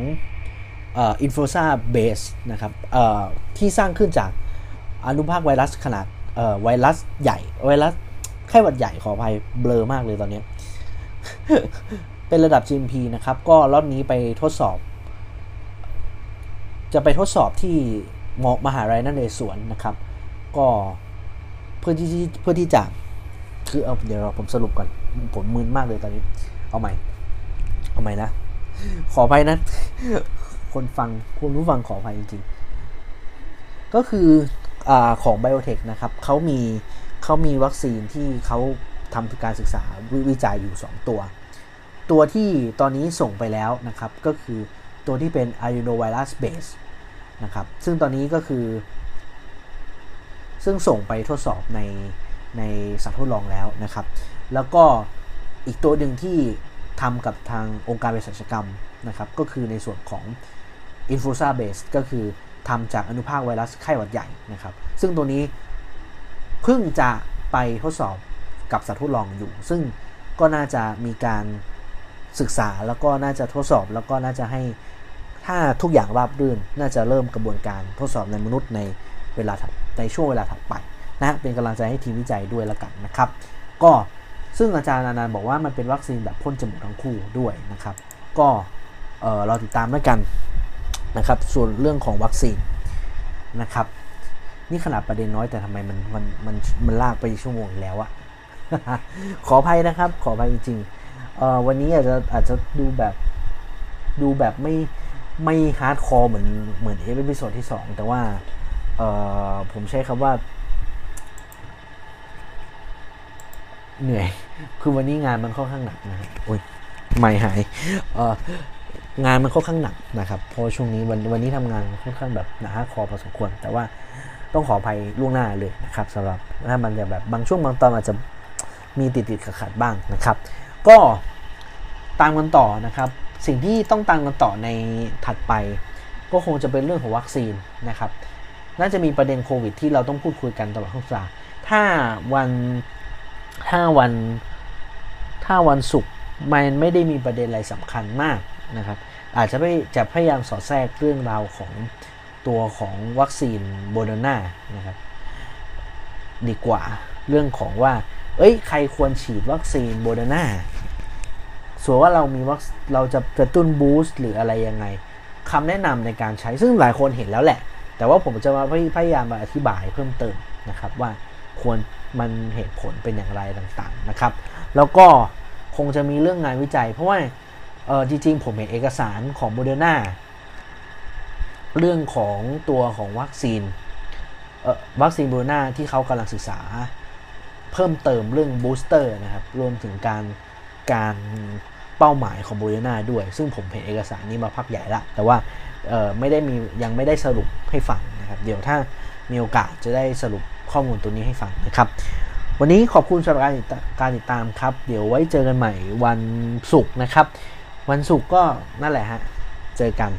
อินฟลูซาเบสนะครับที่สร้างขึ้นจากอนุภาคไวรัสขนาดไวรัสใหญ่ ไวรัสไข้หวัดใหญ่ขออภัยเบลอมากเลยตอนนี้ เป็นระดับ GMP นะครับ ก็รอบนี้ไปทดสอบ จะไปทดสอบที่ มมหาลัยนั่นเองสวนนะครับ ก็เพื่อที่เพื่อที่จะคือเอาเดี๋ยวเราผมสรุปก่อนผมมึนมากเลยตอนนี้ เอาใหม่ เอาใหม่นะ ขอไปนะ คนฟังคนรู้ฟังขอไปจริงๆ ก็คืออของ Biotech นะครับเขามีเขามีวัคซีนที่เขาทำการศึกษาววิจัยอยู่ 2 ตัว ตัวที่ตอนนี้ส่งไปแล้วนะครับ ก็คือตัวที่เป็น adenovirus base นะครับ ซึ่งตอนนี้ก็คือ ซึ่งส่งไปทดสอบในในสัตว์ทดลองแล้วนะครับ แล้วก็อีกตัวหนึ่งที่ทำกับทางองค์การเภสัชกรรมนะครับ ก็คือในส่วนของ influenza base ก็คือทำจากอนุภาคไวรัสไข้หวัดใหญ่นะครับ ซึ่งตัวนี้เพิ่งจะไปทดสอบกับสัตว์ทดลองอยู่ ซึ่งก็น่าจะมีการศึกษาแล้วก็น่าจะทดสอบแล้วก็น่าจะให้ ถ้าทุกอย่างราบรื่นน่าจะเริ่มกระบวนการทดสอบในมนุษย์ในเวลาในช่วงเวลาถัดไปนะเป็นกำลังใจให้ทีมวิจัยด้วยล้วกันนะครับ ก็ซึ่งอาจารย์อนันต์บอกว่ามันเป็นวัคซีนแบบพ่นจมูกทั้งคู่ด้วยนะครับ ก็เออเราติดตามแล้วกันนะครับ ส่วนเรื่องของวัคซีนนะครับ นี่ขนาดประเด็นน้อยแต่ทำไมมันมันมันมันลากไปชั่วโมงแล้วอะขออภัยนะครับ ขออภัยจริงๆเออวันนี้อาจจะอาจจะดูแบบดูแบบไม่ ไม่ hardcore เหมือนเหมือน episode ที่2แต่ว่าเออผมใช้คำว่า เหนื่อย คือวันนี้งานมันค่อนข้างหนักนะฮะโอ้ยไม่หายเอองานมันค่อนข้างหนักนะครับเพราะช่วงนี้วันวันนี้ทำงานค่อนข้างแบบหนาคอพอสมควร แต่ว่าต้องขออภัยล่วงหน้าเลยนะครับสำหรับถ้ามันจะแบบบางช่วงบางตอนอาจจะมีติดติดขัดขัดบ้างนะครับ ก็ตามกันต่อนะครับ สิ่งที่ต้องตามกันต่อในถัดไป ก็คงจะเป็นเรื่องของวัคซีนนะครับ น่าจะมีประเด็นโควิด ที่เราต้องพูดคุยกันตลอดทั้งสัปดาห์ถ้าวันถ้าวันถ้าวันศุกร์มันไม่ได้มีประเด็นอะไรสำคัญมากนะครับ อาจจะไปจะพยายามสอดแทรกเรื่องราวของตัวของวัคซีนโบโดนานะครับ ดีกว่าเรื่องของว่า เอ้ย ใครควรฉีดวัคซีนโมเดอร์นา ส่วนว่าเรามีวัคเราจะกระตุ้น boost หรืออะไรยังไงคำแนะนำในการใช้ซึ่งหลายคนเห็นแล้วแหละ แต่ว่าผมจะมาพยายามมาอธิบายเพิ่มเติมนะครับ ว่าควรมันเหตุผลเป็นอย่างไรต่างๆนะครับ แล้วก็คงจะมีเรื่องงานวิจัย เพราะว่าเออจริงๆ ผมเห็นเอกสารของโมเดอร์นาเรื่องของตัวของวัคซีนวัคซีนโมเดอร์นาที่เขากำลังศึกษา เพิ่มเติมเรื่อง booster นะครับ รวมถึงการการ เป้าหมายของโมเดอร์นาด้วย ซึ่งผมเห็นเอกสารนี้มาพักใหญ่ละ แต่ว่าไม่ได้มียังไม่ได้สรุปให้ฟังนะครับ เดี๋ยวถ้ามีโอกาสจะได้สรุปข้อมูลตัวนี้ให้ฟังนะครับ วันนี้ขอบคุณสำหรับการการติดตามครับ เดี๋ยวไว้เจอกันใหม่วันศุกร์นะครับ วันศุกร์ก็นั่นแหละฮะ เจอกัน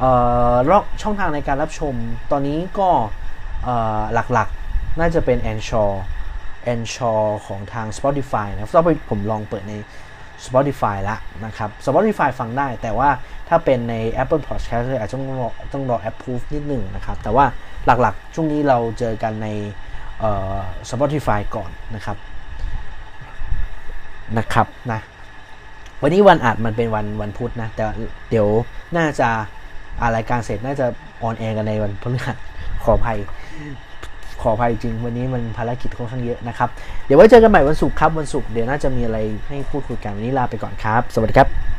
เออช่องทางในการรับชมตอนนี้ก็หลักๆ น่าจะเป็น a n c h o r a n c h o r ของทาง Spotify นะผมลองเปิดใน Spotify ละนะครับ Spotify ฟังได้ แต่ว่าถ้าเป็นใน Apple Podcast อาจจะต้องรอต้องรอ approve นิดหนึ่งนะครับ แต่ว่าหลักๆ ช่วงนี้เราเจอกันใน Spotify ก่อนนะครับนะครับนะวันนี้วันอัดมันเป็นวันวันพุธนะ แต่เดี๋ยวน่าจะอารายการเสร็จน่าจะ on air กันในวันพฤหัสขออภัย ขออภัยจริงวันนี้มันภารกิจค่อนข้างเยอะนะครับ เดี๋ยวไว้เจอกันใหม่วันศุกร์ครับวันศุกร์เดี๋ยวน่าจะมีอะไรให้พูดคุยกันวันนี้ลาไปก่อนครับ สวัสดีครับ